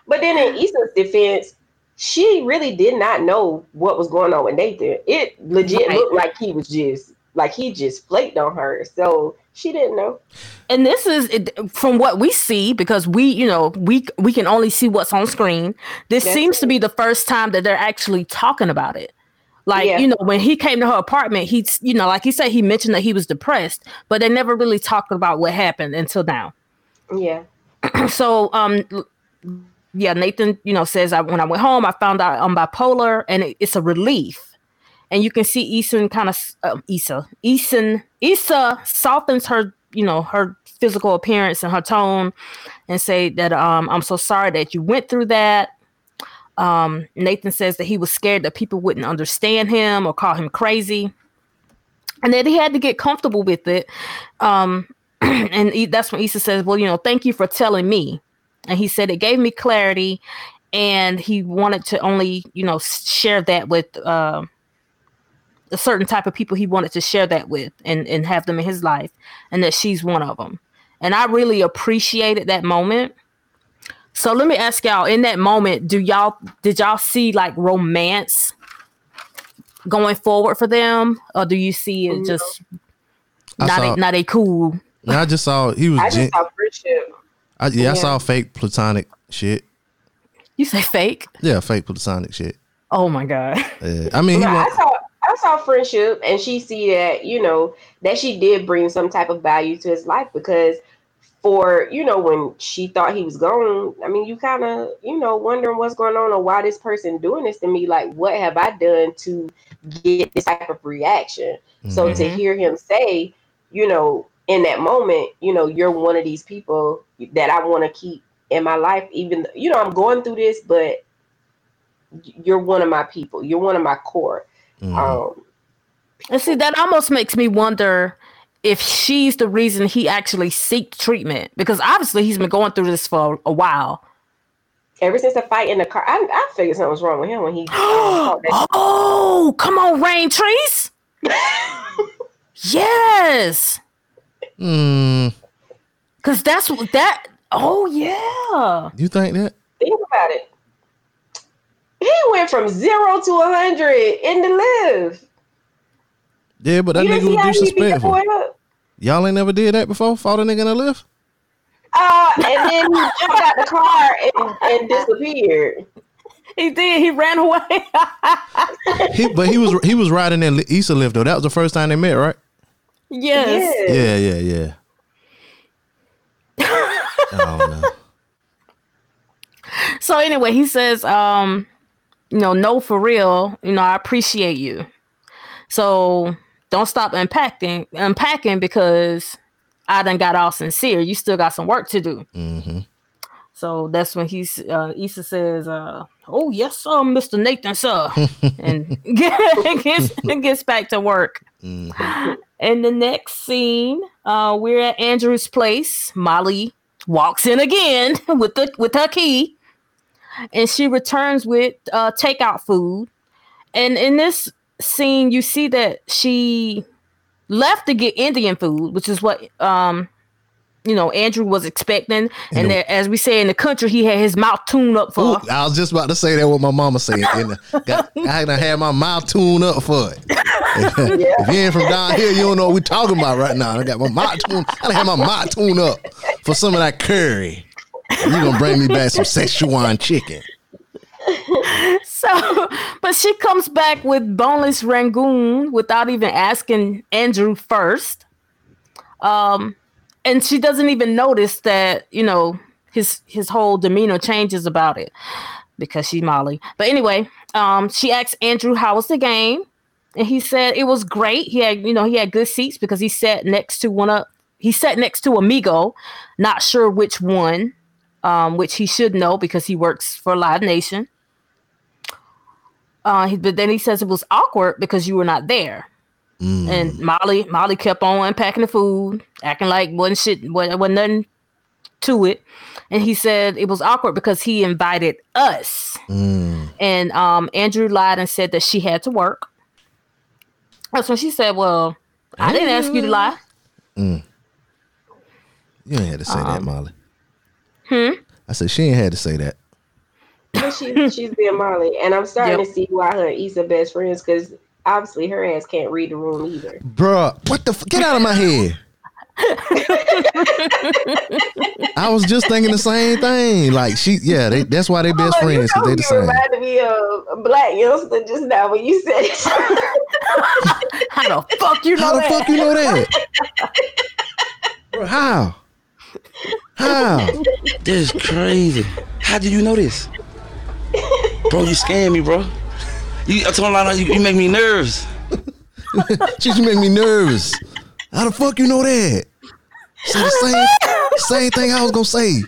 But then in Issa's defense, she really did not know what was going on with Nathan. It legit Right. looked like he was just like he just flaked on her. So she didn't know. and this is it, from what we see because we you know we we can only see what's on screen this That's seems to be the first time that they're actually talking about it like Yeah. you know when he came to her apartment he's you know like he said he mentioned that he was depressed but they never really talked about what happened until now Yeah. so um yeah nathan you know says I, when i went home i found out i'm bipolar and it- it's a relief and you can see Eason kind of uh, Issa. Eason Issa softens her you know her physical appearance and her tone and say that um I'm so sorry that you went through that. Um Nathan says that he was scared that people wouldn't understand him or call him crazy and that he had to get comfortable with it. Um and that's when Issa says well you know thank you for telling me. And he said it gave me clarity and he wanted to only you know share that with uh, a certain type of people he wanted to share that with and and have them in his life and that she's one of them and i really appreciated that moment so let me ask y'all in that moment do y'all did y'all see like romance going forward for them or do you see it just I not saw- a, not a cool And I just saw he was. I just gen- saw friendship. I, yeah, I saw fake platonic shit. you say fake Yeah, fake platonic shit. oh my god Yeah. I mean, he No, I wa- saw I saw friendship and she see that, you know, that she did bring some type of value to his life because for, you know, when she thought he was gone, I mean, you kind of, you know, wondering what's going on or why this person doing this to me. Like, what have I done to get this type of reaction? So to Mhm. hear him say, you know, in that moment, you know, you're one of these people that I want to keep in my life, even you know, I'm going through this, but you're one of my people. You're one of my core. Mhm. Um, And see, that almost makes me wonder if she's the reason he actually seeked treatment because obviously he's been going through this for a while. ever since the fight in the car, I, I figured something was wrong with him when he. that- Oh, come on, Rain Treese. yes, Hmm. because that's what that. Oh yeah. you think that? Think about it. He went from zero to a hundred in the live. Yeah, but that you nigga didn't see how was he beat the disrespectful. Y'all ain't never did that before? Fought a nigga in a Lyft? Uh, and then he jumped out the car and, and disappeared. He did. He ran away. He, but he was he was riding in Issa Lyft though. That was the first time they met, right? yes. Yeah, yeah, yeah. I don't know. So anyway, he says, um, you know, no, for real, you know, I appreciate you. So don't stop unpacking, unpacking because I done got all sincere. You still got some work to do. hmm So that's when he's uh Issa says, uh, oh yes, sir, Mr. Nathan, sir. and gets gets back to work. Mm-hmm. In the next scene, uh, we're at Andrew's place. Molly walks in again with the with her key, and she returns with uh, takeout food. And in this scene, you see that she left to get Indian food, which is what um, you know Andrew was expecting. And the- as we say in the country, he had his mouth tuned up for. Ooh, I was just about to say that what my mama said. And got, I done had my mouth tuned up for it. if you ain't from down here, you don't know what we talking about right now. I got my mouth tuned. I had my mouth tuned up for some of that curry. You gonna bring me back some Szechuan chicken? So, but she comes back with boneless rangoon without even asking Andrew first. Um, and she doesn't even notice that you know his his whole demeanor changes about it because she's Molly. But anyway, um, she asked Andrew how was the game, and he said it was great. He had you know he had good seats because he sat next to one of he sat next to a Migo, not sure which one, um, which he should know because he works for Live Nation. Uh, he- but then he says it was awkward because you were not there. And Molly, Molly kept on unpacking the food, acting like wasn't shit, wasn't, wasn't nothing to it. And he said it was awkward because he invited us. And um, Andrew lied and said that she had to work. That's when she said, "Well, I didn't ask you to lie." Mm. You ain't had to say that, Um, Molly. Hmm. I said she ain't had to say that. But she, she's being Molly, and I'm starting Yep. to see why her and Issa best friends because obviously her ass can't read the room either. Bruh, what the f- get out of my head. I was just thinking the same thing. Like she, yeah, they, that's why they best Oh, you friends know because they the you same. reminded me of a black youngster just now when you said it. How the fuck you know How the that? fuck you know that? Bro, how? How? This is crazy. How did you know this? Bro, you scared me, bro. You, I told you, you, you make me nervous. She just make me nervous. How the fuck you know that? Say the same, same thing I was gonna say.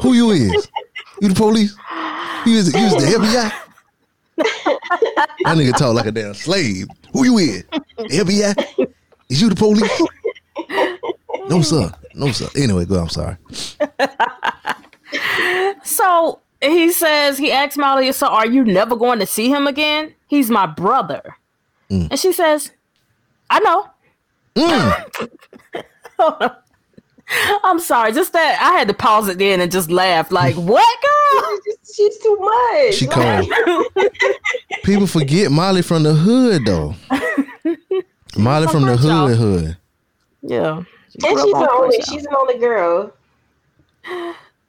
Who you is? You the police? You is, you is the FBI? That nigga talk like a damn slave. Who you is? FBI? Is you the police? No sir. No sir. Anyway, go. I'm sorry. So he says he asked Molly, "So are you never going to see him again? He's my brother." Mm. And she says, "I know." I'm sorry, just that I had to pause it then and just laugh. Like, what, girl? She's too much. She cold. People forget Molly from the hood though. Molly from the hood hood. Yeah. And she's the only she's an only girl.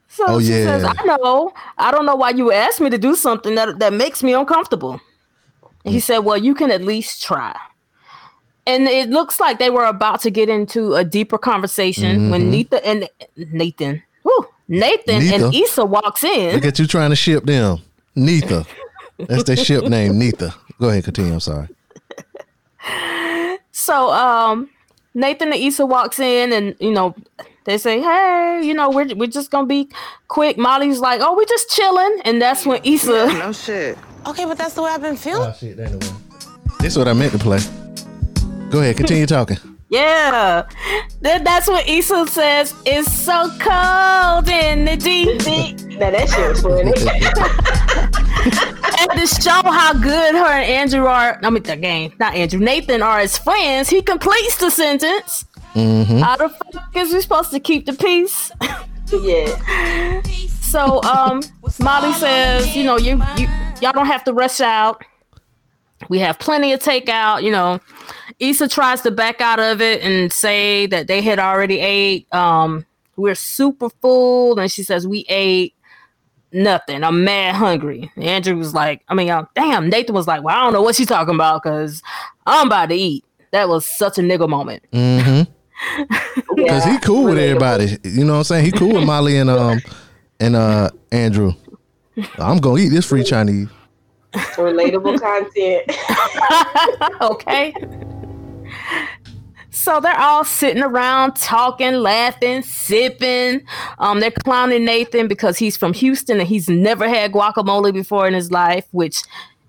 So Oh, she yeah. says, I know. I don't know why you asked me to do something that, that makes me uncomfortable. And he said, Well, you can at least try. And it looks like they were about to get into a deeper conversation when Mhm. Nathan and Nathan, whew, Nathan and Neither. Issa walks in. Look at you trying to ship them. Neither. That's their ship name, Neither. Go ahead, continue. I'm sorry. So um Nathan and Issa walks in and you know they say, Hey, you know, we're we're just gonna be quick. Molly's like, Oh, we're just chilling. And that's when Issa no shit. Okay, but that's the way I've been feeling. shit, anyway. This is what I meant to play. Go ahead, continue talking. Yeah. Then that's what Issa says, It's so cold in the deep. now that shit was funny. and to show how good her and Andrew are, I mean the game, not Andrew, Nathan are as friends, he completes the sentence. Mm-hmm. How the fuck is we supposed to keep the peace? yeah. So um Molly says, you know, you, you y'all don't have to rush out. We have plenty of takeout, you know. Issa tries to back out of it and say that they had already ate. Um, we're super full, and she says we ate nothing. I'm mad hungry. And Andrew was like, I mean, damn. Nathan was like, well, I don't know what she's talking about because I'm about to eat. That was such a nigga moment. Mm-hmm. Because he cool with everybody. You know what I'm saying? He cool with Molly and um and uh Andrew. I'm gonna eat this free Chinese. Relatable content. okay. So they're all sitting around talking, laughing, sipping. Um, they're clowning Nathan because he's from Houston and he's never had guacamole before in his life. Which,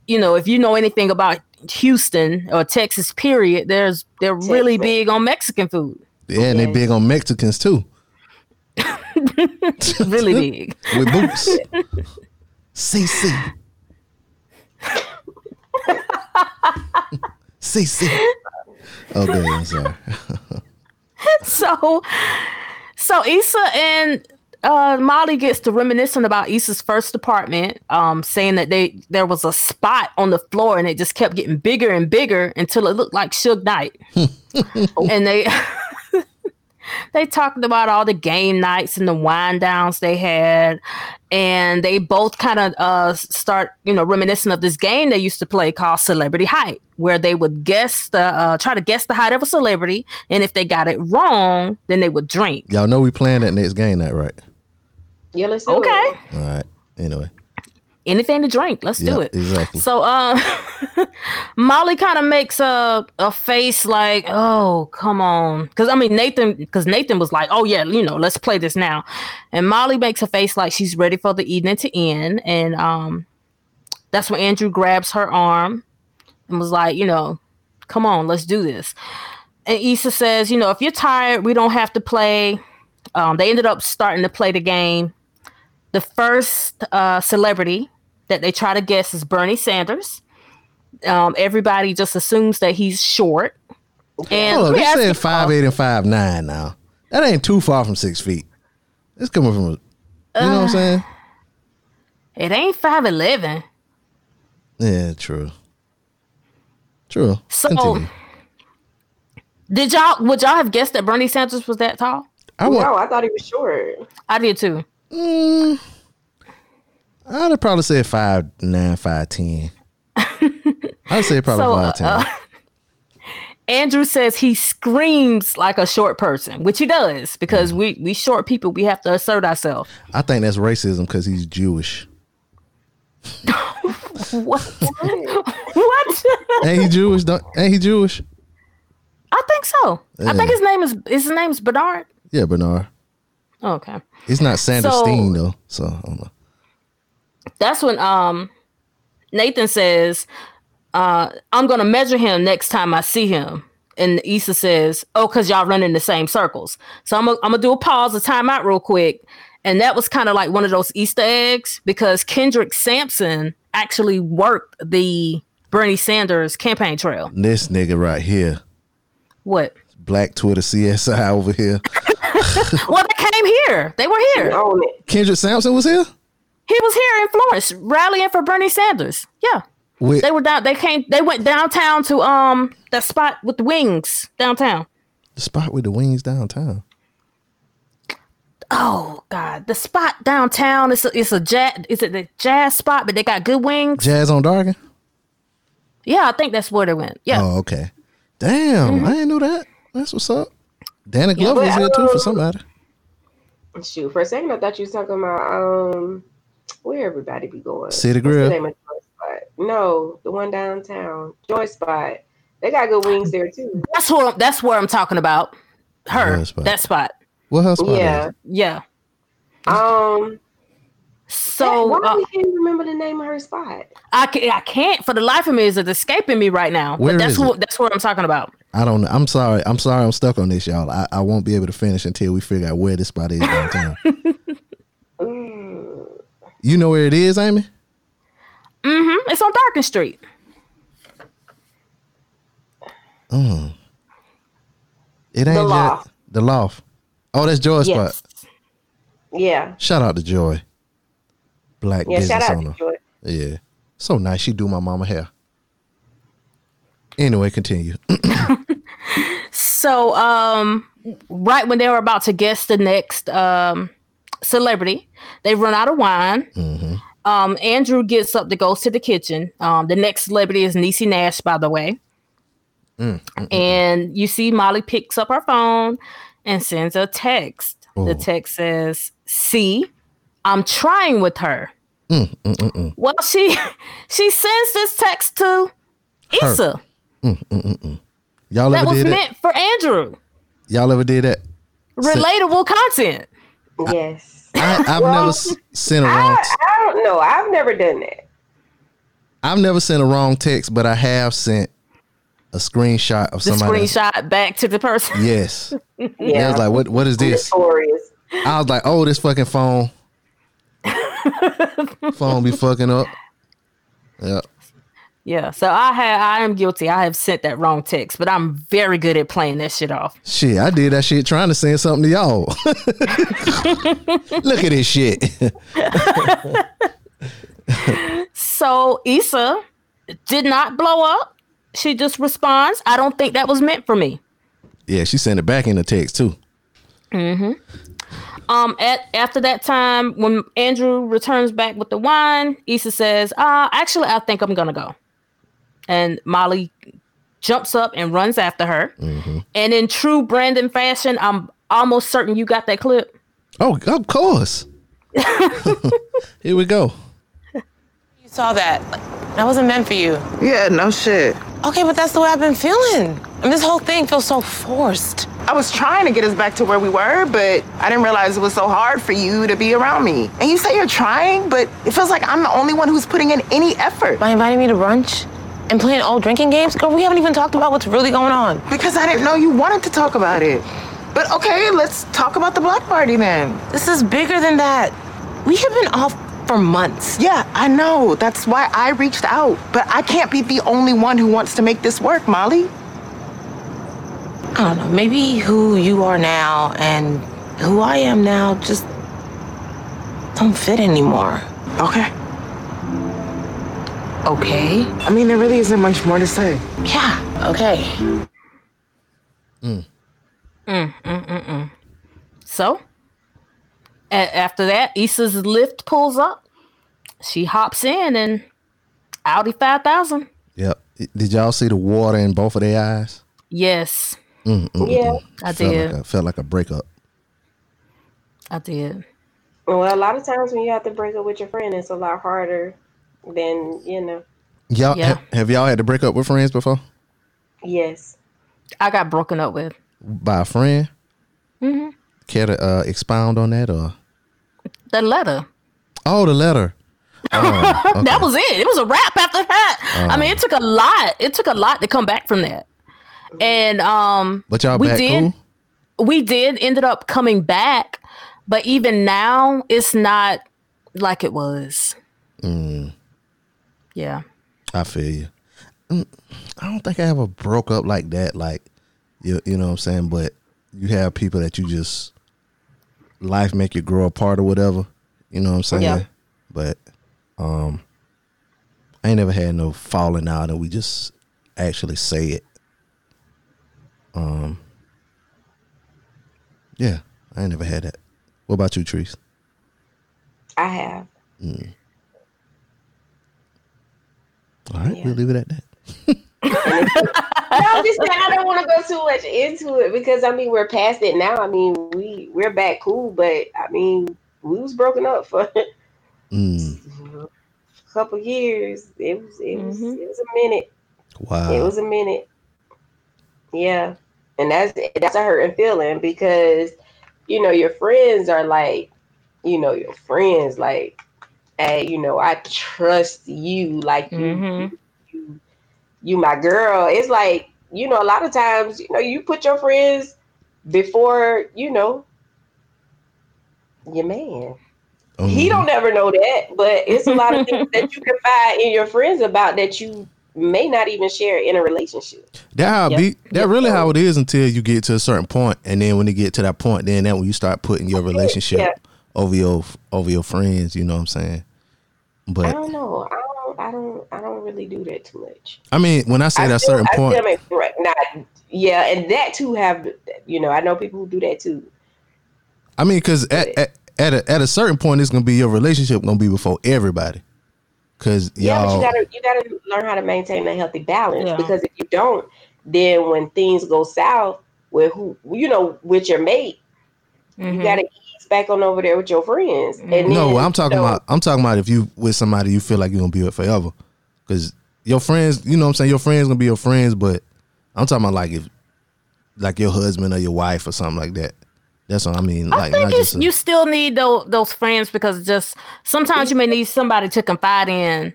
you know, if you know anything about Houston or Texas, period, there's they're really big on Mexican food. Yeah, and they big on Mexicans too. really big. With boots. CC. CC. Okay, I'm sorry. so so Issa and uh, Molly gets to reminiscing about Issa's first apartment, um, saying that they there was a spot on the floor and it just kept getting bigger and bigger until it looked like Suge Knight. and they they talked about all the game nights and the wind downs they had, and they both kind of uh, start you know reminiscing of this game they used to play called Celebrity Height, where they would guess the uh, try to guess the height of a celebrity, and if they got it wrong, then they would drink. Y'all know we playing that next game night, right? Yeah, let's do Okay. it. All right. Anyway. Anything to drink. Let's do it. exactly. So, uh, Molly kind of makes a a face like, "Oh, come on," because I mean Nathan, because Nathan was like, "Oh yeah, you know, let's play this now," and Molly makes a face like she's ready for the evening to end, and um, that's when Andrew grabs her arm and was like, you know, Come on, let's do this. And Issa says, you know, if you're tired, we don't have to play. Um, they ended up starting to play the game. The first uh, celebrity that they try to guess is Bernie Sanders. Um, everybody just assumes that he's short. And Hold on, me they ask you, said five eight and five nine now. That ain't too far from six feet. It's coming from, a, you know what I'm Uh, saying? it ain't five eleven. Yeah, true. True. So, Continue. did y'all would y'all have guessed that Bernie Sanders was that tall? I want. no, I thought he was short. I did too. Mm, I'd have probably said five nine, five ten. I'd say probably So, five ten. uh, Andrew says he screams like a short person, which he does Mm. because we we short people we have to assert ourselves. I think that's racism because he's Jewish. What? what? Ain't he Jewish? Don't, ain't he Jewish? I think so. I think his name is his name's Bernard. Yeah, Bernard. Okay. He's not Sanders So- Steen though. So I don't know. That's when um Nathan says, uh, I'm gonna measure him next time I see him. And Issa says, Oh, because y'all run in the same circles. So I'm gonna I'm gonna do a pause, a timeout real quick. And that was kind of like one of those Easter eggs because Kendrick Sampson actually worked the Bernie Sanders campaign trail. This nigga right here, What? Black Twitter CSI over here. well, they came here. They were here. Kendrick Sampson was here. He was here in Florence rallying for Bernie Sanders. Yeah. With- they were down they came they went downtown to um that spot with the wings downtown. The spot with the wings downtown. Oh God, the spot downtown is a, it's a jazz is it the jazz spot, but they got good wings. Jazz on Dargan. Yeah, I think that's where they went. Yeah. Oh, okay. Damn, I didn't know that. That's what's up. Danny Yeah, Glover but, was here too for um, somebody. Shoot, for a second I thought you was talking about um where everybody be going. City What's the Grill. name of the spot? No, the one downtown, Joy Spot. They got good wings there too. That's what that's where I'm talking about. Her Joy Spot. that spot. What her spot Yeah. is? Yeah. Um. So why uh, we can't remember the name of her spot? I can, I can't for the life of me is it escaping me right now. Where but that's is what it? that's what I'm talking about. I don't know. I'm sorry. I'm sorry. I'm stuck on this, y'all. I, I won't be able to finish until we figure out where this spot is downtown. you know where it is, Amy? Mm-hmm. It's on Dargan Street. Mm. It The ain't Loft. Yet, the loft. Oh, that's Joy's Yes. spot. Yeah. Shout out to Joy. Black Yeah, business shout out owner. to Joy. Yeah. So nice. She do my mama hair. Anyway, continue. So, um, right when they were about to guess the next um, celebrity, they run out of wine. Mm-hmm. Um, Andrew gets up to go to the kitchen. Um, the next celebrity is Niecy Nash, by the way. Mm, mm, And you see Molly picks up her phone and sends a text. The Oh. text says, "See, I'm trying with her." mm, mm, mm, mm. Well, she she sends this text to Her. Issa. Mm, mm, mm, mm. Y'all That ever was did that? meant for Andrew. Y'all ever did that? Relatable content. Yes. I, I've Well, never sent a wrong. I, I don't know. I've never done that. I've never sent a wrong text, but I have sent a screenshot of The somebody. screenshot back to the person. Yes. Yeah. I was like, what? What is this? Notorious. I was like, oh, this fucking phone. phone be fucking up. Yeah. Yeah, so I have I am guilty. I have sent that wrong text, but I'm very good at playing that shit off. Shit, I did that shit trying to send something to y'all. Look at this shit. So Issa did not blow up. She just responds, I don't think that was meant for me. yeah, she sent it back in the text too. Mm-hmm. Um, at after that time, when Andrew returns back with the wine, Issa says, uh, actually I think I'm gonna go. And Molly jumps up and runs after her. Mm-hmm. And in true Brandon fashion, I'm almost certain you got that clip. Oh, of course. Here we go. You saw that. That wasn't meant for you. Yeah, no shit. Okay, but that's the way I've been feeling. And this whole thing feels so forced. I was trying to get us back to where we were, but I didn't realize it was so hard for you to be around me. And you say you're trying, but it feels like I'm the only one who's putting in any effort. By inviting me to brunch, and playing old drinking games? Girl, we haven't even talked about what's really going on. Because I didn't know you wanted to talk about it. But okay, let's talk about the block party then. This is bigger than that. We have been off for months. Yeah, I know. That's why I reached out. But I can't be the only one who wants to make this work, Molly. I don't know. Maybe who you are now and who I am now just don't fit anymore. Okay. Okay. I mean, there really isn't much more to say. Yeah. Okay. Mm, mm, mm, mm. So, a- after that, Issa's Lyft pulls up. She hops in and Audi 5000. Yep. Did y'all see the water in both of their eyes? Yes, Mm, mm, Yeah. mm. I felt did. Like a, felt like a breakup. I did. Well, a lot of times when you have to break up with your friend, it's a lot harder than you know. Y'all Yeah. ha- have y'all had to break up with friends before? Yes. I got broken up with. By a friend? hmm Care to uh, expound on that or? The letter. Oh, the letter. Oh, okay. that was it. It was a wrap after that. I mean, it took a lot. It took a lot to come back from that. And um But y'all we back did cool? we did ended up coming back, but even now it's not like it was. Mm, Yeah. I feel you. Mm, I don't think I ever broke up like that. Like, you, you know what I'm saying? But you have people that you just, life make you grow apart or whatever. You know what I'm saying? Yeah. But um, I ain't never had no falling out and we just actually say it. Um, yeah, I ain't never had that. What about you, Treese? I have. Mm. All right, we'll leave it at that. no, I'm just saying I don't want to go too much into it because I mean we're past it now. I mean we we're back cool, but I mean we was broken up for Mm. a couple years. It was it was Mm-hmm. it was a minute. Wow. It was a minute. Yeah, and that's that's a hurting feeling because you know your friends are like, you know your friends like, hey, you know I trust you like you Mhm. you you my girl. It's like you know a lot of times you know you put your friends before you know your man. He don't ever know that, but it's a lot of things that you can find in your friends about that you may not even share in a relationship. That how it Yep. be. That really how it is until you get to a certain point, and then when you get to that point, then that when you start putting your relationship Yeah. over your over your friends. You know what I'm saying? I But don't know. I don't. I don't. I don't really do that too much. I mean, when I say that still- certain I point, still make threat- not, yeah, and that too have you know I know people who do that too. I mean, because at, at at a, at a certain point, it's gonna be your relationship gonna be before everybody. Cause Yeah, but y'all, gotta you gotta learn how to maintain a healthy balance Yeah. because if you don't, then when things go south with who you know with your mate, Mm-hmm. you gotta ease back on over there with your friends. And mm-hmm. no, then, I'm talking you know, about I'm talking about if you with somebody you feel like you're gonna be with forever. Cause your friends, you know what I'm saying, your friends gonna be your friends, but I'm talking about like if like your husband or your wife or something like that. That's what I mean. I Like think not just a- you still need those those friends because just sometimes you may need somebody to confide in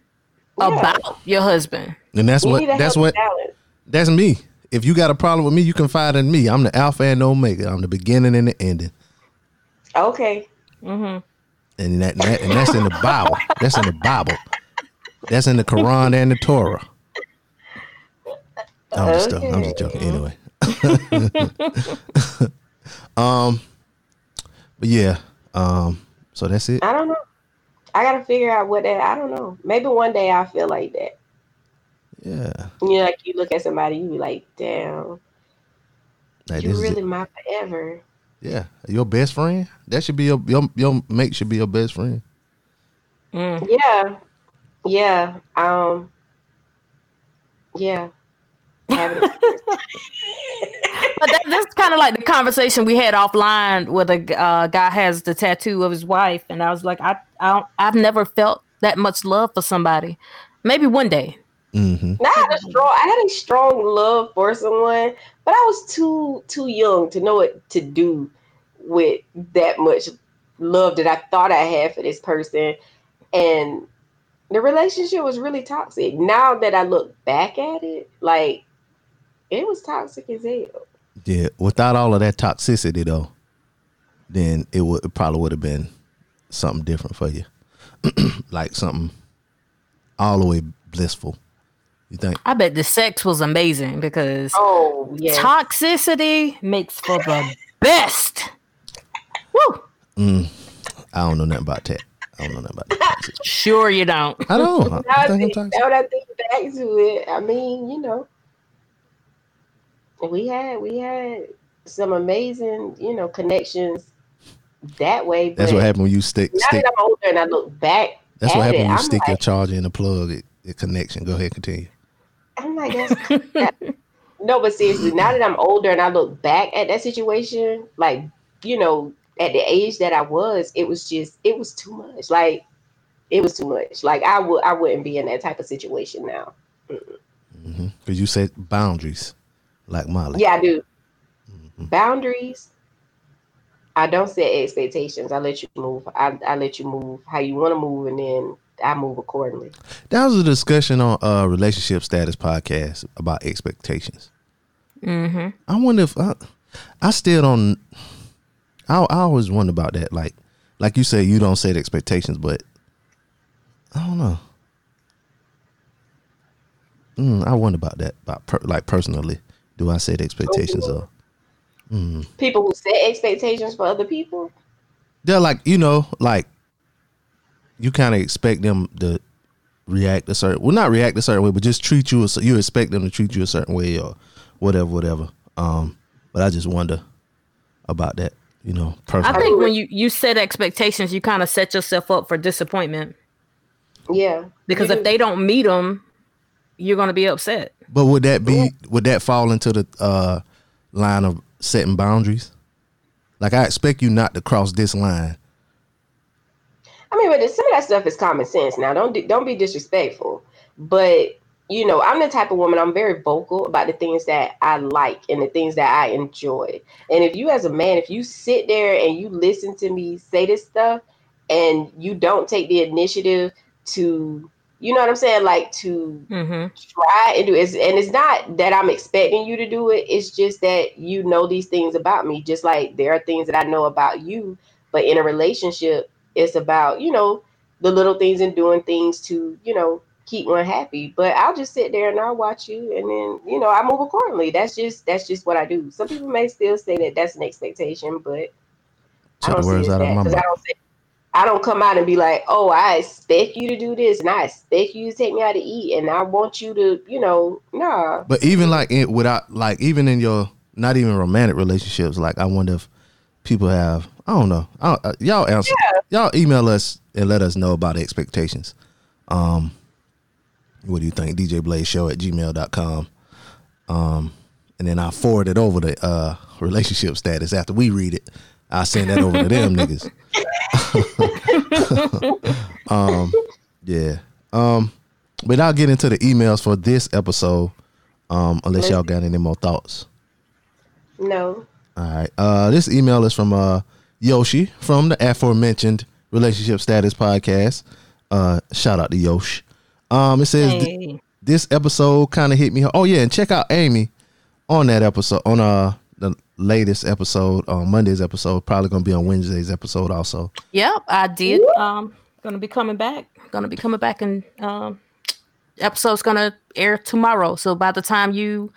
about your husband. and that's you what that's what balance. that's me. If you got a problem with me, you confide in me. I'm the alpha and omega. I'm the beginning and the ending. Okay. Mm-hmm. And that, that and that's in the Bible. That's in the Bible. That's in the Quran and the Torah. I'm just, joking. I'm just joking. Anyway. um, but yeah. Um, so that's it. I don't know. I gotta figure out what that. I don't know. Maybe one day I'll feel like that. Yeah. You know, like you look at somebody, you be like, "Damn, Like, you this really it. my forever." Yeah. Your best friend. That should be your your your mate should be your best friend. Yeah, yeah, um, yeah. Having But that, that's kind of like the conversation we had offline where the uh, guy has the tattoo of his wife, and I was like, I, I don't, I've never felt that much love for somebody. Maybe one day. Mm-hmm. I had a strong, I had a strong love for someone, but I was too too young to know what to do with that much love that I thought I had for this person, and the relationship was really toxic. Now that I look back at it, like it was toxic as hell. Yeah, without all of that toxicity though, then it would it probably would have been something different for you, like something all the way blissful. You think? I bet the sex was amazing because oh yes. toxicity makes for the best. Woo! Mm, I don't know nothing about that. I don't know nothing about that. Sure, you don't. I don't. Now, I I think I'm think, toxic. now that I think back to it, I mean, you know, we had we had some amazing, you know, connections that way. That's what happened when you stick. Now stick that I'm older and I look back, that's at what happened it, when you I'm stick your like, charger in the plug. It, it connection. Go ahead, continue. I'm like, that's that, no, but seriously, now that I'm older and I look back at that situation, like, you know, at the age that I was, it was just, it was too much. Like, it was too much. Like, I would, I wouldn't be in that type of situation now. Because you said boundaries, like Molly. Yeah, I do. Mm-hmm. Boundaries. I don't set expectations. I let you move. I, I let you move how you want to move, and then I move accordingly. That was a discussion on uh relationship status podcast about expectations. Mm-hmm. I wonder if I, I still don't. I I always wonder about that. Like, like you say, you don't set expectations, but I don't know. Mm, I wonder about that. About per, like personally, do I set expectations or? Mm. People who set expectations for other people. They're like you know, like you kind of expect them to react a certain, well, not react a certain way, but just treat you. a You expect them to treat you a certain way or whatever, whatever. Um, but I just wonder about that. You know, I think when you you set expectations, you kind of set yourself up for disappointment Yeah. because if they don't meet them, you're gonna be upset. But would that be would that fall into the uh line of setting boundaries? Like I expect you not to cross this line. I mean, but some of that stuff is common sense. Now, don't do- don't be disrespectful, but you know, I'm the type of woman. I'm very vocal about the things that I like and the things that I enjoy. And if you, as a man, if you sit there and you listen to me say this stuff, and you don't take the initiative to, you know what I'm saying, like to Mm-hmm. try and do it. And it's not that I'm expecting you to do it. It's just that you know these things about me. Just like there are things that I know about you. But in a relationship, it's about, you know, the little things and doing things to, you know, keep one happy. But I'll just sit there and I'll watch you and then, you know, I move accordingly. That's just that's just what I do. Some people may still say that that's an expectation, but I Take don't see words it out of that because I don't say I don't come out and be like, oh, I expect you to do this and I expect you to take me out to eat and I want you to, you know, nah. But even like in, without like even in your not even romantic relationships, like I wonder if people have I don't know. I don't, uh, y'all answer y'all email us and let us know about expectations. Um what do you think? DJ Blaze Show at gmail.com. Um and then I'll forward it over to uh relationship status after we read it. I'll send that over to them niggas. um yeah. Um but I'll get into the emails for this episode. Um, unless y'all got any more thoughts. No. All right. Uh, this email is from uh Yoshi from the aforementioned Relationship Status Podcast. Uh, shout out to Yosh. Um, it says Hey. this episode kind of hit me. Oh yeah, and check out Amy on that episode on uh the latest episode on Monday's episode. Probably gonna be on Wednesday's episode also. Yep, I did. Um, gonna be coming back. Gonna be coming back, and um, episode's gonna air tomorrow. So by the time you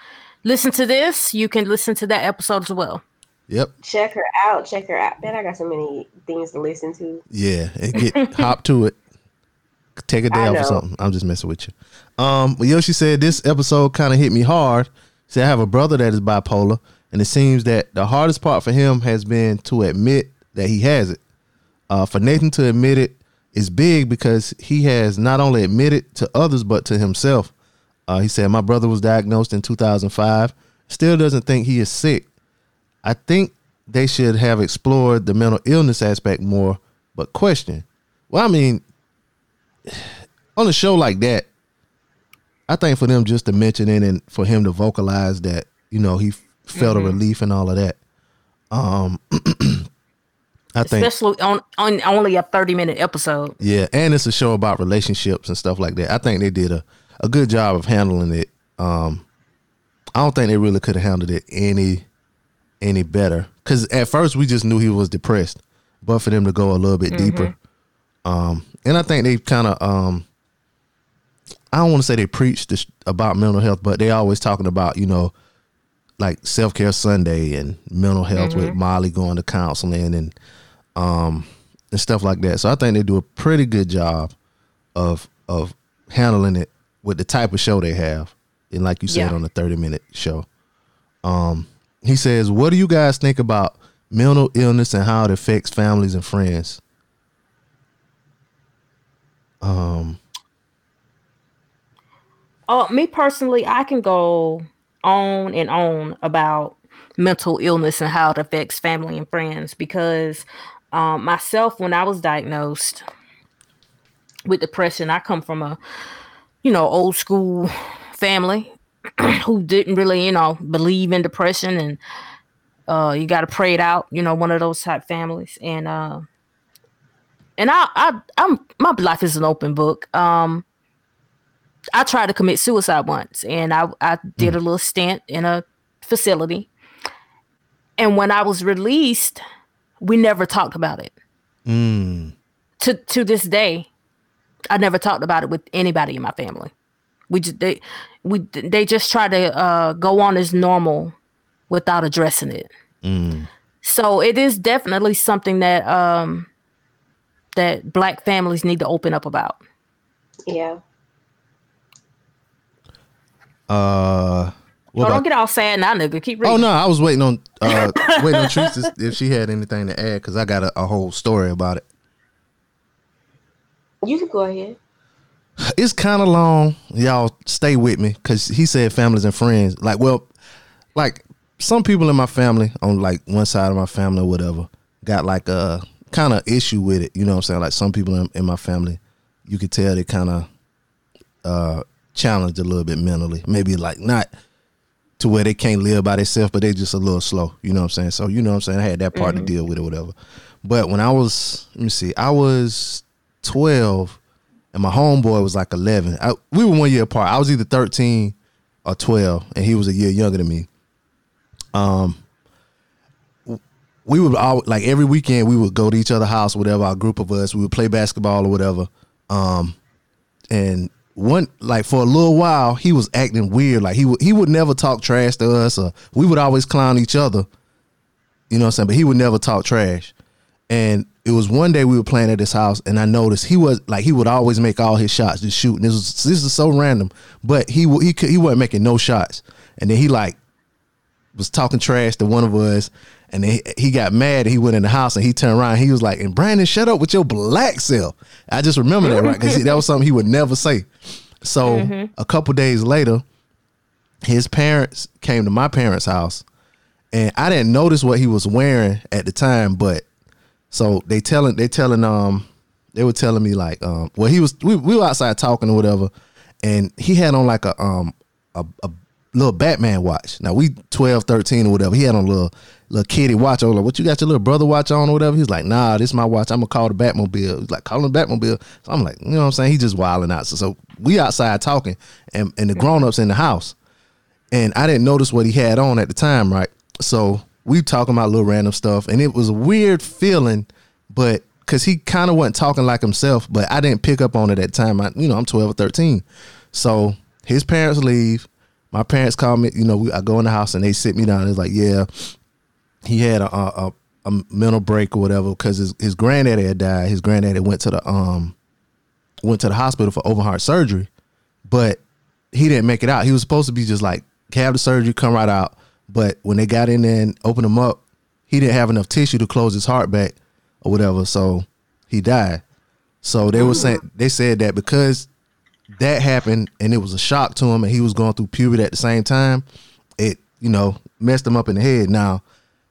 listen to this, you can listen to that episode as well. Yep. Check her out. Check her out. Man, I got so many things to listen to. Yeah, and get hop to it. Take a day I off or something. I'm just messing with you. Um, Yoshi said this episode kind of hit me hard. Said I have a brother that is bipolar, and it seems that the hardest part for him has been to admit that he has it. Uh, for Nathan to admit it is big because he has not only admitted to others but to himself. Uh, he said, "My brother was diagnosed in 2005. Still doesn't think he is sick. I think they should have explored the mental illness aspect more. But question, well, I mean, on a show like that, I think for them just to mention it and for him to vocalize that, you know, he felt a Mhm. relief and all of that. Um, I think especially on on only a thirty minute episode. Yeah, and it's a show about relationships and stuff like that. I think they did a, a good job of handling it. Um, I don't think they really could have handled it any any better. Because at first we just knew he was depressed, but for them to go a little bit deeper, um, and I think they kind of um, I don't want to say they preach this, about mental health, but they always talking about you know like self care Sunday and mental health with Molly going to counseling and um and stuff like that. So I think they do a pretty good job of of handling it with the type of show they have. And like you said Yeah. on the 30 minute show. Um he says, What do you guys think about mental illness and how it affects families and friends? Um Uh, me personally, I can go on and on about mental illness and how it affects family and friends because um, myself, when I was diagnosed with depression, I come from a you know old school family who didn't really you know believe in depression and uh, you got to pray it out. You know, one of those type families and. Uh, and I, I, I'm my life is an open book. Um, I tried to commit suicide once, and I, I did a little stint in a facility. And when I was released, we never talked about it. mm, To to this day, I never talked about it with anybody in my family. We just they we they just try to uh, go on as normal without addressing it. mm. So it is definitely something that um, that black families need to open up about. Yeah. Uh what oh, about don't get all sad now, nigga. Keep reading. Oh no, I was waiting on uh waiting on Teresa if she had anything to add because I got a, a whole story about it. You can go ahead. It's kind of long. Y'all stay with me because he said families and friends. Like, well, like some people in my family on like one side of my family or whatever got like a kind of issue with it. You know what I'm saying? Like some people in, in my family, you could tell they kind of uh challenged a little bit mentally. Maybe like not to where they can't live by themselves, but they just a little slow. You know what I'm saying? So you know what I'm saying? I had that part to deal with or whatever. But when I was, let me see, I was 12 and my homeboy was like 11. I, we were one year apart. I was either 13 or 12, and he was a year younger than me. Um, we would all like every weekend we would go to each other's house, whatever. Our group of us, we would play basketball or whatever. Um, and one like for a little while he was acting weird. Like he would he would never talk trash to us, or we would always clown each other. You know what I'm saying? But he would never talk trash. And it was one day we were playing at his house, and I noticed he was like he would always make all his shots just shooting. This was this is so random, but he he could, he wasn't making no shots. And then he like was talking trash to one of us, and he, he got mad. And he went in the house and he turned around. He was like, "And Brandon, shut up with your black self." I just remember that right because that was something he would never say. So a couple days later, his parents came to my parents' house, and I didn't notice what he was wearing at the time, but so they telling they telling um they were telling me like um well he was we, we were outside talking or whatever, and he had on like a um a, a little Batman watch. Now we 12, 13 or whatever. He had on a little little kitty watch. Was like, what you got your little brother watch on or whatever? He's like, nah, this is my watch. I'm gonna call the Batmobile. He's like, call the Batmobile. So I'm like, you know what I'm saying? He's just wilding out. So, so we outside talking and, and the grown ups in the house. And I didn't notice what he had on at the time, right? So we talking about little random stuff, and it was a weird feeling, but because he kind of wasn't talking like himself, but I didn't pick up on it at the time. I, you know, I'm 12 or 13. So his parents leave. My parents call me. You know, we, I go in the house and they sit me down. It's like, yeah, he had a, a, a mental break or whatever because his, his granddaddy had died. His granddaddy went to the um went to the hospital for open heart surgery, but he didn't make it out. He was supposed to be just like have the surgery, come right out. But when they got in there and opened him up, he didn't have enough tissue to close his heart back or whatever. So he died. So they were saying they said that because that happened and it was a shock to him and he was going through puberty at the same time, it, you know, messed him up in the head. Now,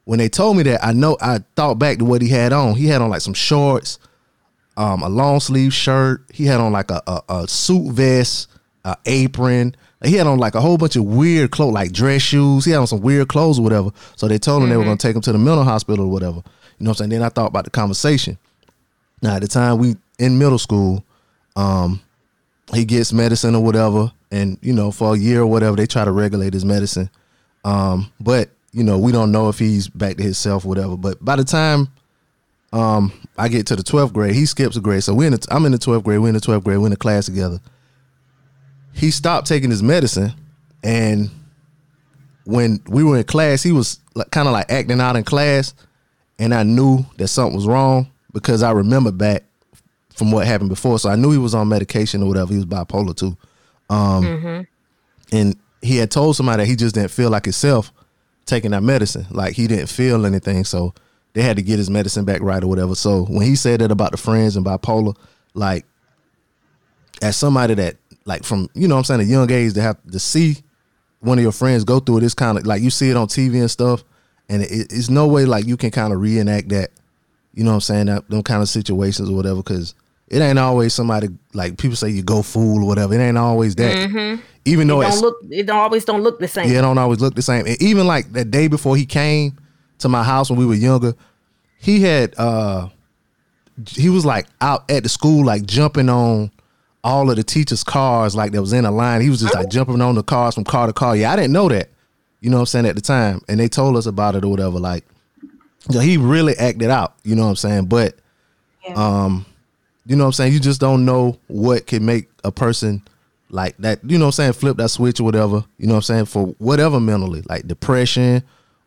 when they told me that, I know I thought back to what he had on. He had on like some shorts, um, a long sleeve shirt. He had on like a, a, a suit vest, a apron. He had on like a whole bunch of weird clothes, like dress shoes. He had on some weird clothes or whatever. So they told him they were gonna take him to the mental hospital or whatever. You know what I'm saying? Then I thought about the conversation. Now at the time we in middle school, um, he gets medicine or whatever, and you know, for a year or whatever, they try to regulate his medicine. Um, but you know, we don't know if he's back to himself or whatever. But by the time um I get to the 12th grade, he skips a grade. So we're in the, I'm in the 12th grade, we're in the 12th grade, we're in the class together. He stopped taking his medicine and when we were in class, he was like, kind of like acting out in class and I knew that something was wrong because I remember back from what happened before. So I knew he was on medication or whatever. He was bipolar too. Um Mm-hmm. and he had told somebody that he just didn't feel like himself taking that medicine. Like he didn't feel anything, so they had to get his medicine back right or whatever. So when he said that about the friends and bipolar, like as somebody that like from you know what I'm saying a young age to have to see one of your friends go through it, it's kind of like you see it on TV and stuff, and it, it's no way like you can kind of reenact that. You know what I'm saying? That them kind of situations or whatever, because it ain't always somebody like people say you go fool or whatever. It ain't always that. Mhm. Even though it don't look, it don't always don't look the same. yeah, it don't always look the same. And even like that day before he came to my house when we were younger, he had uh he was like out at the school like jumping on all of the teachers' cars like that was in a line. He was just like jumping on the cars from car to car. Yeah, I didn't know that. You know what I'm saying at the time. And they told us about it or whatever. Like you know, he really acted out, you know what I'm saying? But um you know what I'm saying? You just don't know what can make a person like that, you know what I'm saying, flip that switch or whatever, you know what I'm saying, for whatever mentally, like depression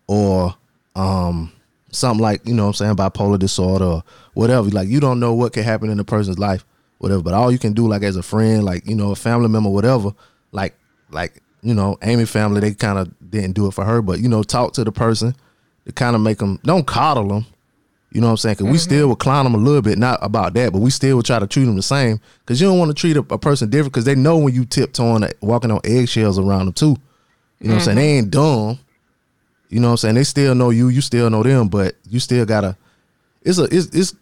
or um something like, you know what I'm saying, bipolar disorder or whatever. Like you don't know what can happen in a person's life, whatever. But all you can do like as a friend, like, you know, a family member, whatever, like like, you know, Amy family, they kind of didn't do it for her, but you know, talk to the person to kind of make them don't coddle them. You know what I'm saying? Because we mm-hmm. still would clown them a little bit, not about that, but we still would try to treat them the same. Because you don't want to treat a, a person different because they know when you tiptoeing, walking on eggshells around them too. You know what I'm saying? They mm-hmm. ain't dumb. You know what I'm saying? They still know you, you still know them, but you still gotta. It's a it's it's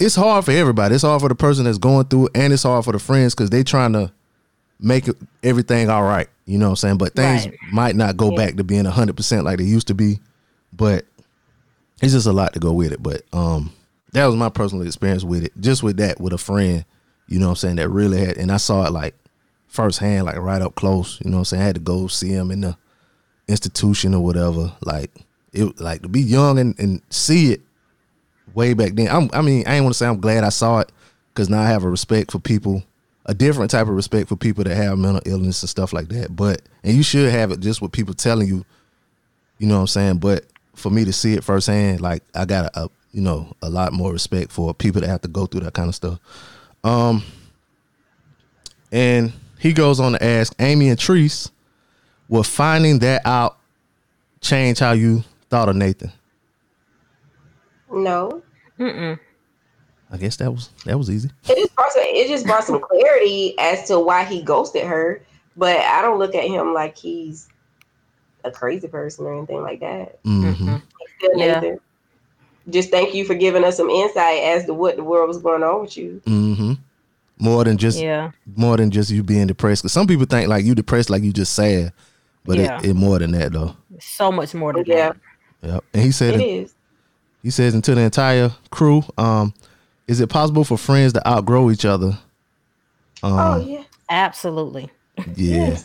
it's hard for everybody. It's hard for the person that's going through it, and it's hard for the friends because they trying to make everything all right. You know what I'm saying? But things Right. might not go back to being hundred percent like they used to be. But it's just a lot to go with it. But um that was my personal experience with it. Just with that, with a friend, you know what I'm saying, that really had and I saw it like firsthand, like right up close. You know what I'm saying? I had to go see him in the institution or whatever. Like it like to be young and, and see it way back then. I'm, I mean, I ain't want to say I'm glad I saw it because now I have a respect for people, a different type of respect for people that have mental illness and stuff like that. But and you should have it just with people telling you, you know what I'm saying. But for me to see it firsthand, like I got a, a you know a lot more respect for people that have to go through that kind of stuff. Um, and he goes on to ask Amy and Treese, will finding that out change how you thought of Nathan? No. Mm-mm. I guess that was that was easy. It just brought some, it just brought some clarity as to why he ghosted her. But I don't look at him like he's a crazy person or anything like that. Mm-hmm. Yeah. Just thank you for giving us some insight as to what the world was going on with you. Mm-hmm. More than just Yeah. more than just you being depressed. Cause some people think like you depressed, like you just sad, but Yeah. it, it more than that though. So much more than Yeah, that. Yep. And he said it is. he says into the entire crew, um, is it possible for friends to outgrow each other? Um, oh yeah. Absolutely. Yeah.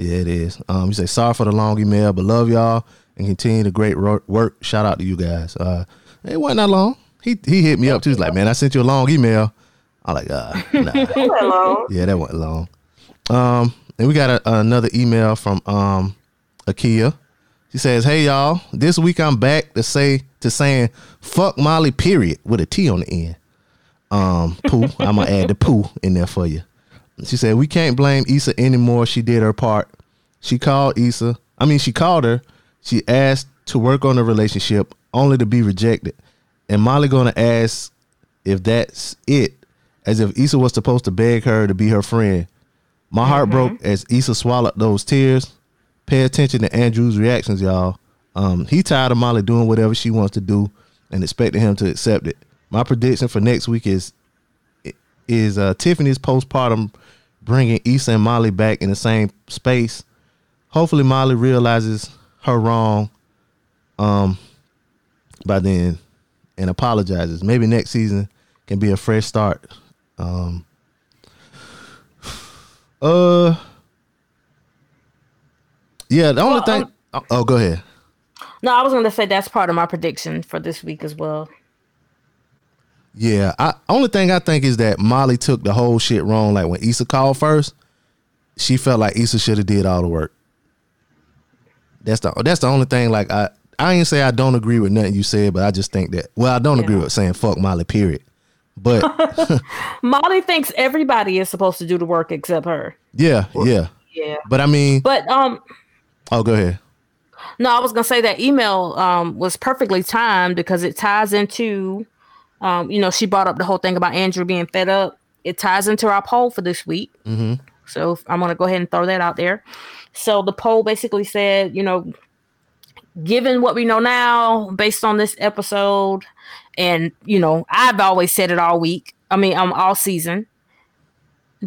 Yeah, it is. Um, you say sorry for the long email, but love y'all and continue the great work. Shout out to you guys. Uh, it wasn't that long. He he hit me up too. He's like, man, I sent you a long email. I'm like, uh, nah. Yeah, that wasn't long. Um, and we got a, another email from um, Akia. She says, "Hey y'all, this week I'm back to say to saying fuck Molly period with a T on the end. Um, poo. I'm gonna add the poo in there for you. She said we can't blame Issa anymore. She did her part. She called Issa. I mean, she called her. She asked to work on the relationship, only to be rejected. And Molly gonna ask if that's it, as if Issa was supposed to beg her to be her friend. My heart broke as Issa swallowed those tears. Pay attention to Andrew's reactions, y'all. Um, he tired of Molly doing whatever she wants to do and expecting him to accept it. My prediction for next week is is uh, Tiffany's postpartum bringing Issa and Molly back in the same space. Hopefully, Molly realizes her wrong, um, by then and apologizes. Maybe next season can be a fresh start. Um, uh, yeah. The only Well, thing. um, oh, oh, go ahead. No, I was going to say that's part of my prediction for this week as well. Yeah. I only thing I think is that Molly took the whole shit wrong. Like when Issa called first, she felt like Issa should have did all the work. That's the that's the only thing. Like I I ain't say I don't agree with nothing you said, but I just think that well I don't agree with saying fuck Molly. Period. But Molly thinks everybody is supposed to do the work except her. yeah, yeah. Yeah. But I mean, But um oh, go ahead. no, I was gonna say that email um was perfectly timed because it ties into um, you know, she brought up the whole thing about Andrew being fed up. It ties into our poll for this week. Mm-hmm. So I'm gonna go ahead and throw that out there. So the poll basically said, you know, given what we know now, based on this episode, and you know, I've always said it all week. I mean, um, all season.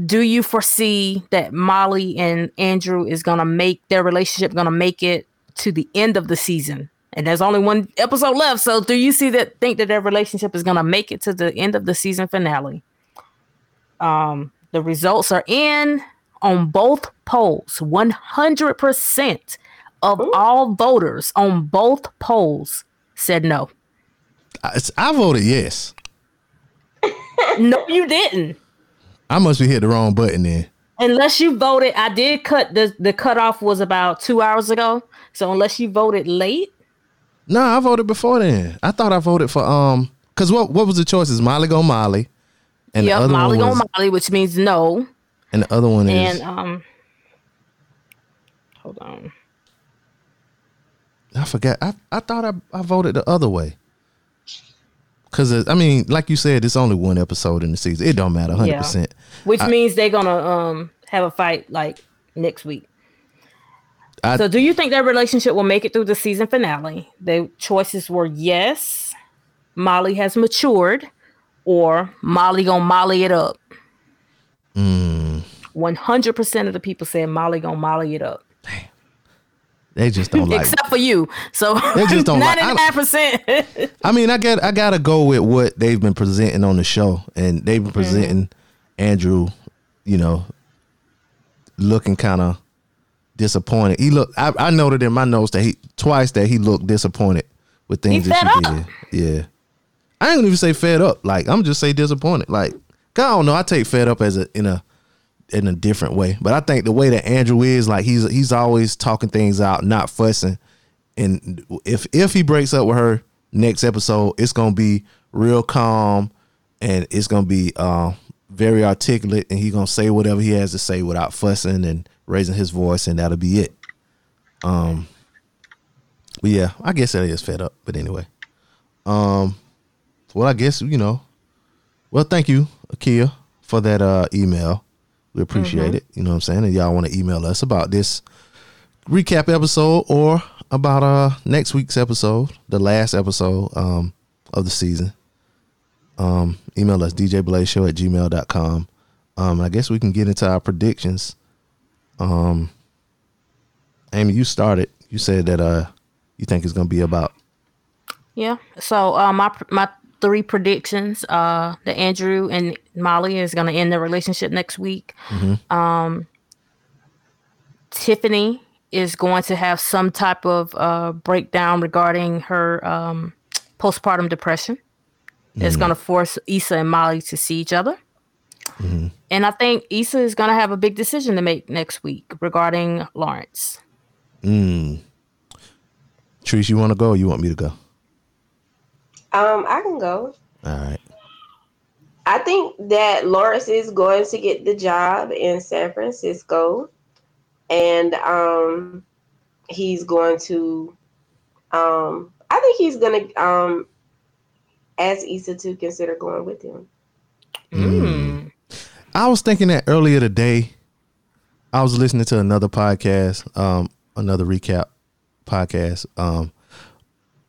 Do you foresee that Molly and Andrew is gonna make their relationship gonna make it to the end of the season? And there's only one episode left. So do you see that think that their relationship is gonna make it to the end of the season finale? Um, the results are in on both polls. 100% of all voters on both polls said no. I, I voted yes. no, you didn't. I must be hit the wrong button then. Unless you voted, I did cut the the cutoff was about two hours ago. So unless you voted late, No, I voted before then. I thought I voted for um because what what was the choices? Molly go Molly, and yep, the other Molly one on was, Molly, which means no. and the other one is And um, hold on. I forgot. I I thought I, I voted the other way. Cause I mean, like you said, it's only one episode in the season. It don't matter, hundred Yeah. percent. Which I- means they're gonna um have a fight like next week. I- so do you think their relationship will make it through the season finale? The choices were yes, Molly has matured, or Molly gonna Molly it up. One hundred percent of the people said Molly gonna Molly it up. they just don't like. Except for you. So They just don't like- I- ninety nine percent. I mean, I get I gotta go with what they've been presenting on the show, and they've been Mm-hmm. presenting Andrew, you know, looking kind of disappointed. He looked. I, I noted in my notes that he twice that he looked disappointed with things He that she did. Yeah, I ain't gonna even say fed up. Like I'm just say disappointed. Like I don't know. I take fed up as a in a in a different way, but I think the way that Andrew is, like he's he's always talking things out, not fussing and if if he breaks up with her next episode, it's gonna be real calm and it's gonna be uh, very articulate, and he's gonna say whatever he has to say without fussing and raising his voice, and that'll be it. Um, but yeah, I guess that is fed up. But anyway, um, well, I guess you know. Well, thank you, Akia, for that uh, email. We appreciate Mhm. it. You know what I'm saying? And y'all want to email us about this recap episode or about uh next week's episode, the last episode um of the season. Um email us djblazeshow at gmail.com. Um I guess we can get into our predictions. Um Amy, you started. You said that uh you think it's gonna be about Yeah. So uh, my my three predictions: uh, that Andrew and Molly is going to end their relationship next week. Mhm. Um, Tiffany is going to have some type of uh, breakdown regarding her um, postpartum depression. It's Mhm. going to force Issa and Molly to see each other. Mhm. And I think Issa is going to have a big decision to make next week regarding Lawrence. mm. Treese, you wanna go or you want me to go? Um, I can go. All right. I think that Lawrence is going to get the job in San Francisco, and um, he's going to. Um, I think he's going to um, ask Issa to consider going with him. Mm. I was thinking that earlier today. I was listening to another podcast, um, another recap podcast. Um,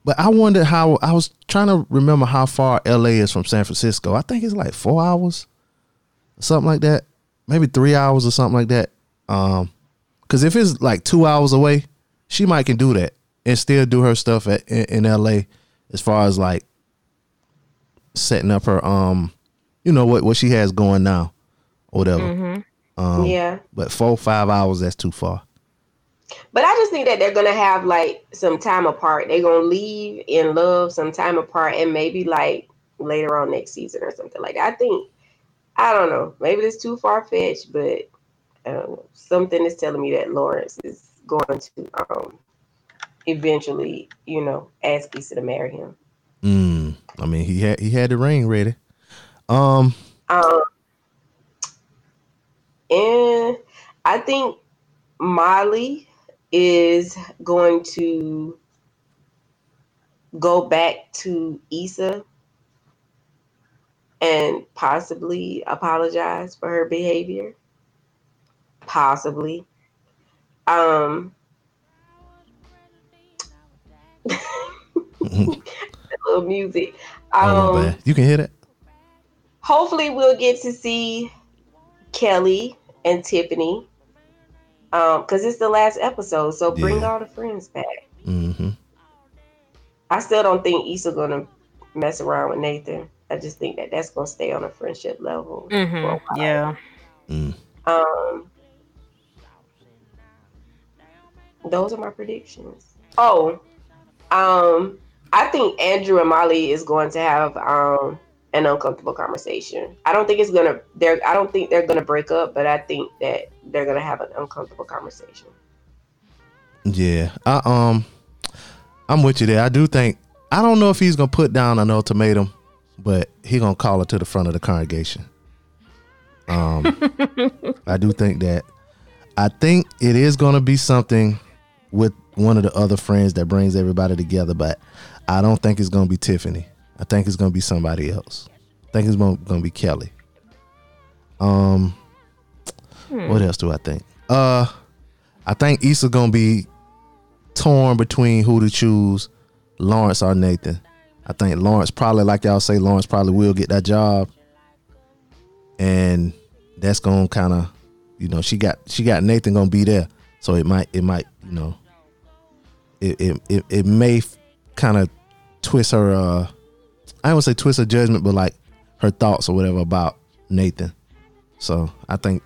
but I wondered how I was trying to remember how far LA is from San Francisco. I think it's like four hours, something like that. Maybe three hours or something like that. Um, because if it's like two hours away, she might can do that and still do her stuff at in, in LA as far as like setting up her um, you know what what she has going now, or whatever. Mhm. Um, Yeah. But four five hours that's too far. But I just think that they're gonna have like some time apart. They're gonna leave in love some time apart, and maybe like later on next season or something like that. I think I don't know. Maybe it's too far fetched, but um, something is telling me that Lawrence is going to um, eventually, you know, ask Issa to marry him. Mm, I mean, he had he had the ring ready. Um, Um, and I think Molly is going to go back to Issa and possibly apologize for her behavior. Possibly. Um, little music. Um. You can hear that. hopefully we'll get to see Kelly and Tiffany. Um, because it's the last episode, so bring Yeah. all the friends back. Mm-hmm. I still don't think Issa gonna mess around with Nathan. I just think that that's gonna stay on a friendship level. for a while. Yeah. Um, those are my predictions. Oh, um, I think Andrew and Molly is going to have um an uncomfortable conversation. I don't think it's gonna. They're. I don't think they're gonna break up, but I think that they're gonna have an uncomfortable conversation. Yeah, I um, I'm with you there. I do think I don't know if he's gonna put down an ultimatum, but he gonna call it to the front of the congregation. Um, I do think that. I think it is gonna be something with one of the other friends that brings everybody together, but I don't think it's gonna be Tiffany. I think it's gonna be somebody else. I think it's gonna gonna be Kelly. Um, Hmm. what else do I think? Uh, I think Issa gonna be torn between who to choose, Lawrence or Nathan. I think Lawrence probably, like y'all say, Lawrence probably will get that job, and that's gonna kind of, you know, she got she got Nathan gonna be there, so it might it might you know, it it it, it may kind of twist her. uh I don't say twist of judgment, but like her thoughts or whatever about Nathan. So I think,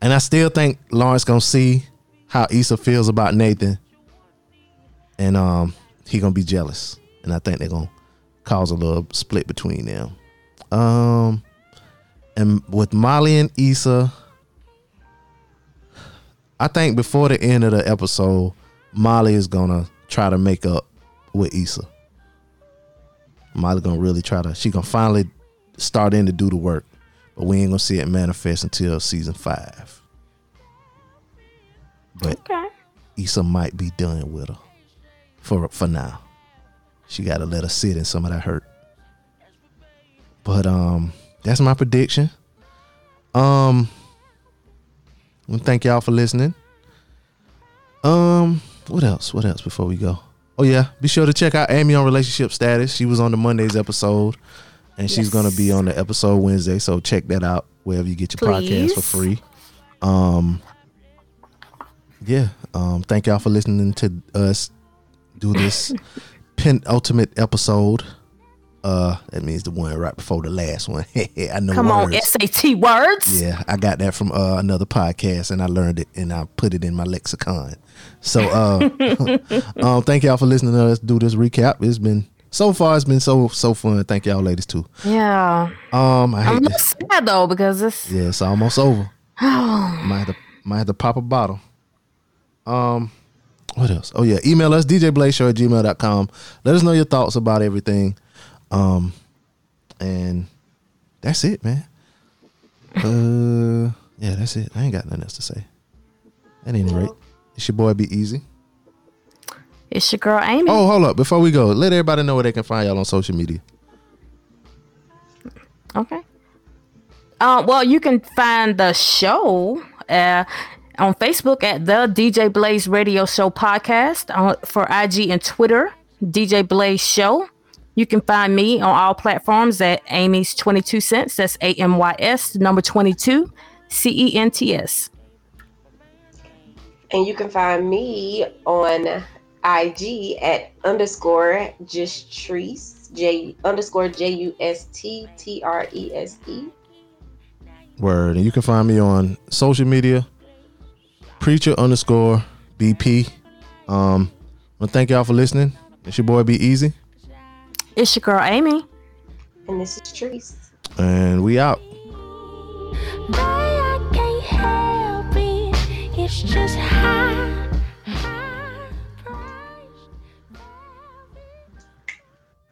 and I still think Lawrence gonna see how Issa feels about Nathan, and um, he gonna be jealous, and I think they're gonna cause a little split between them. Um, and with Molly and Issa, I think before the end of the episode, Molly is gonna try to make up with Issa. Molly gonna really try to. She gonna finally start in to do the work, but we ain't gonna see it manifest until season five. But Okay. Issa might be done with her for for now. She got to let her sit in some of that hurt. But um, that's my prediction. Um, well, thank y'all for listening. Um, what else? What else before we go? Oh yeah, be sure to check out Amy on relationship status. She was on the Monday's episode, and she's Yes. gonna be on the episode Wednesday. So check that out wherever you get your podcast for free. Um, yeah. Um, thank y'all for listening to us do this penultimate episode. Uh, that means the one right before the last one. I know. Come on. SAT words. Yeah, I got that from uh, another podcast, and I learned it, and I put it in my lexicon. So, uh, um, thank y'all for listening to us do this recap. It's been so far, it's been so so fun. Thank y'all, ladies too. Yeah. Um, I I'm hate a little this. sad though because it's Yeah, it's almost over. oh, Might have to might have to pop a bottle. Um, what else? Oh yeah, email us djblazeshow at gmail.com. Let us know your thoughts about everything. Um, and that's it, man. Uh, yeah, that's it. I ain't got nothing else to say. At any rate, it's your boy Be Easy. it's your girl Amy. Oh, hold up! Before we go, let everybody know where they can find y'all on social media. Okay. Uh, well, you can find the show uh, on Facebook at the DJ Blaze Radio Show podcast on, for IG and Twitter, DJ Blaze Show. You can find me on all platforms at Amy's 22 Cents. That's A M Y S, number 22, C E N T S. And you can find me on IG at underscore just trees J underscore J U S T T R E S E. Word. And you can find me on social media, preacher underscore BP. Um, well, thank y'all for listening. It's your boy Be Easy, It's your girl Amy. And this is Treese. and we out. Can't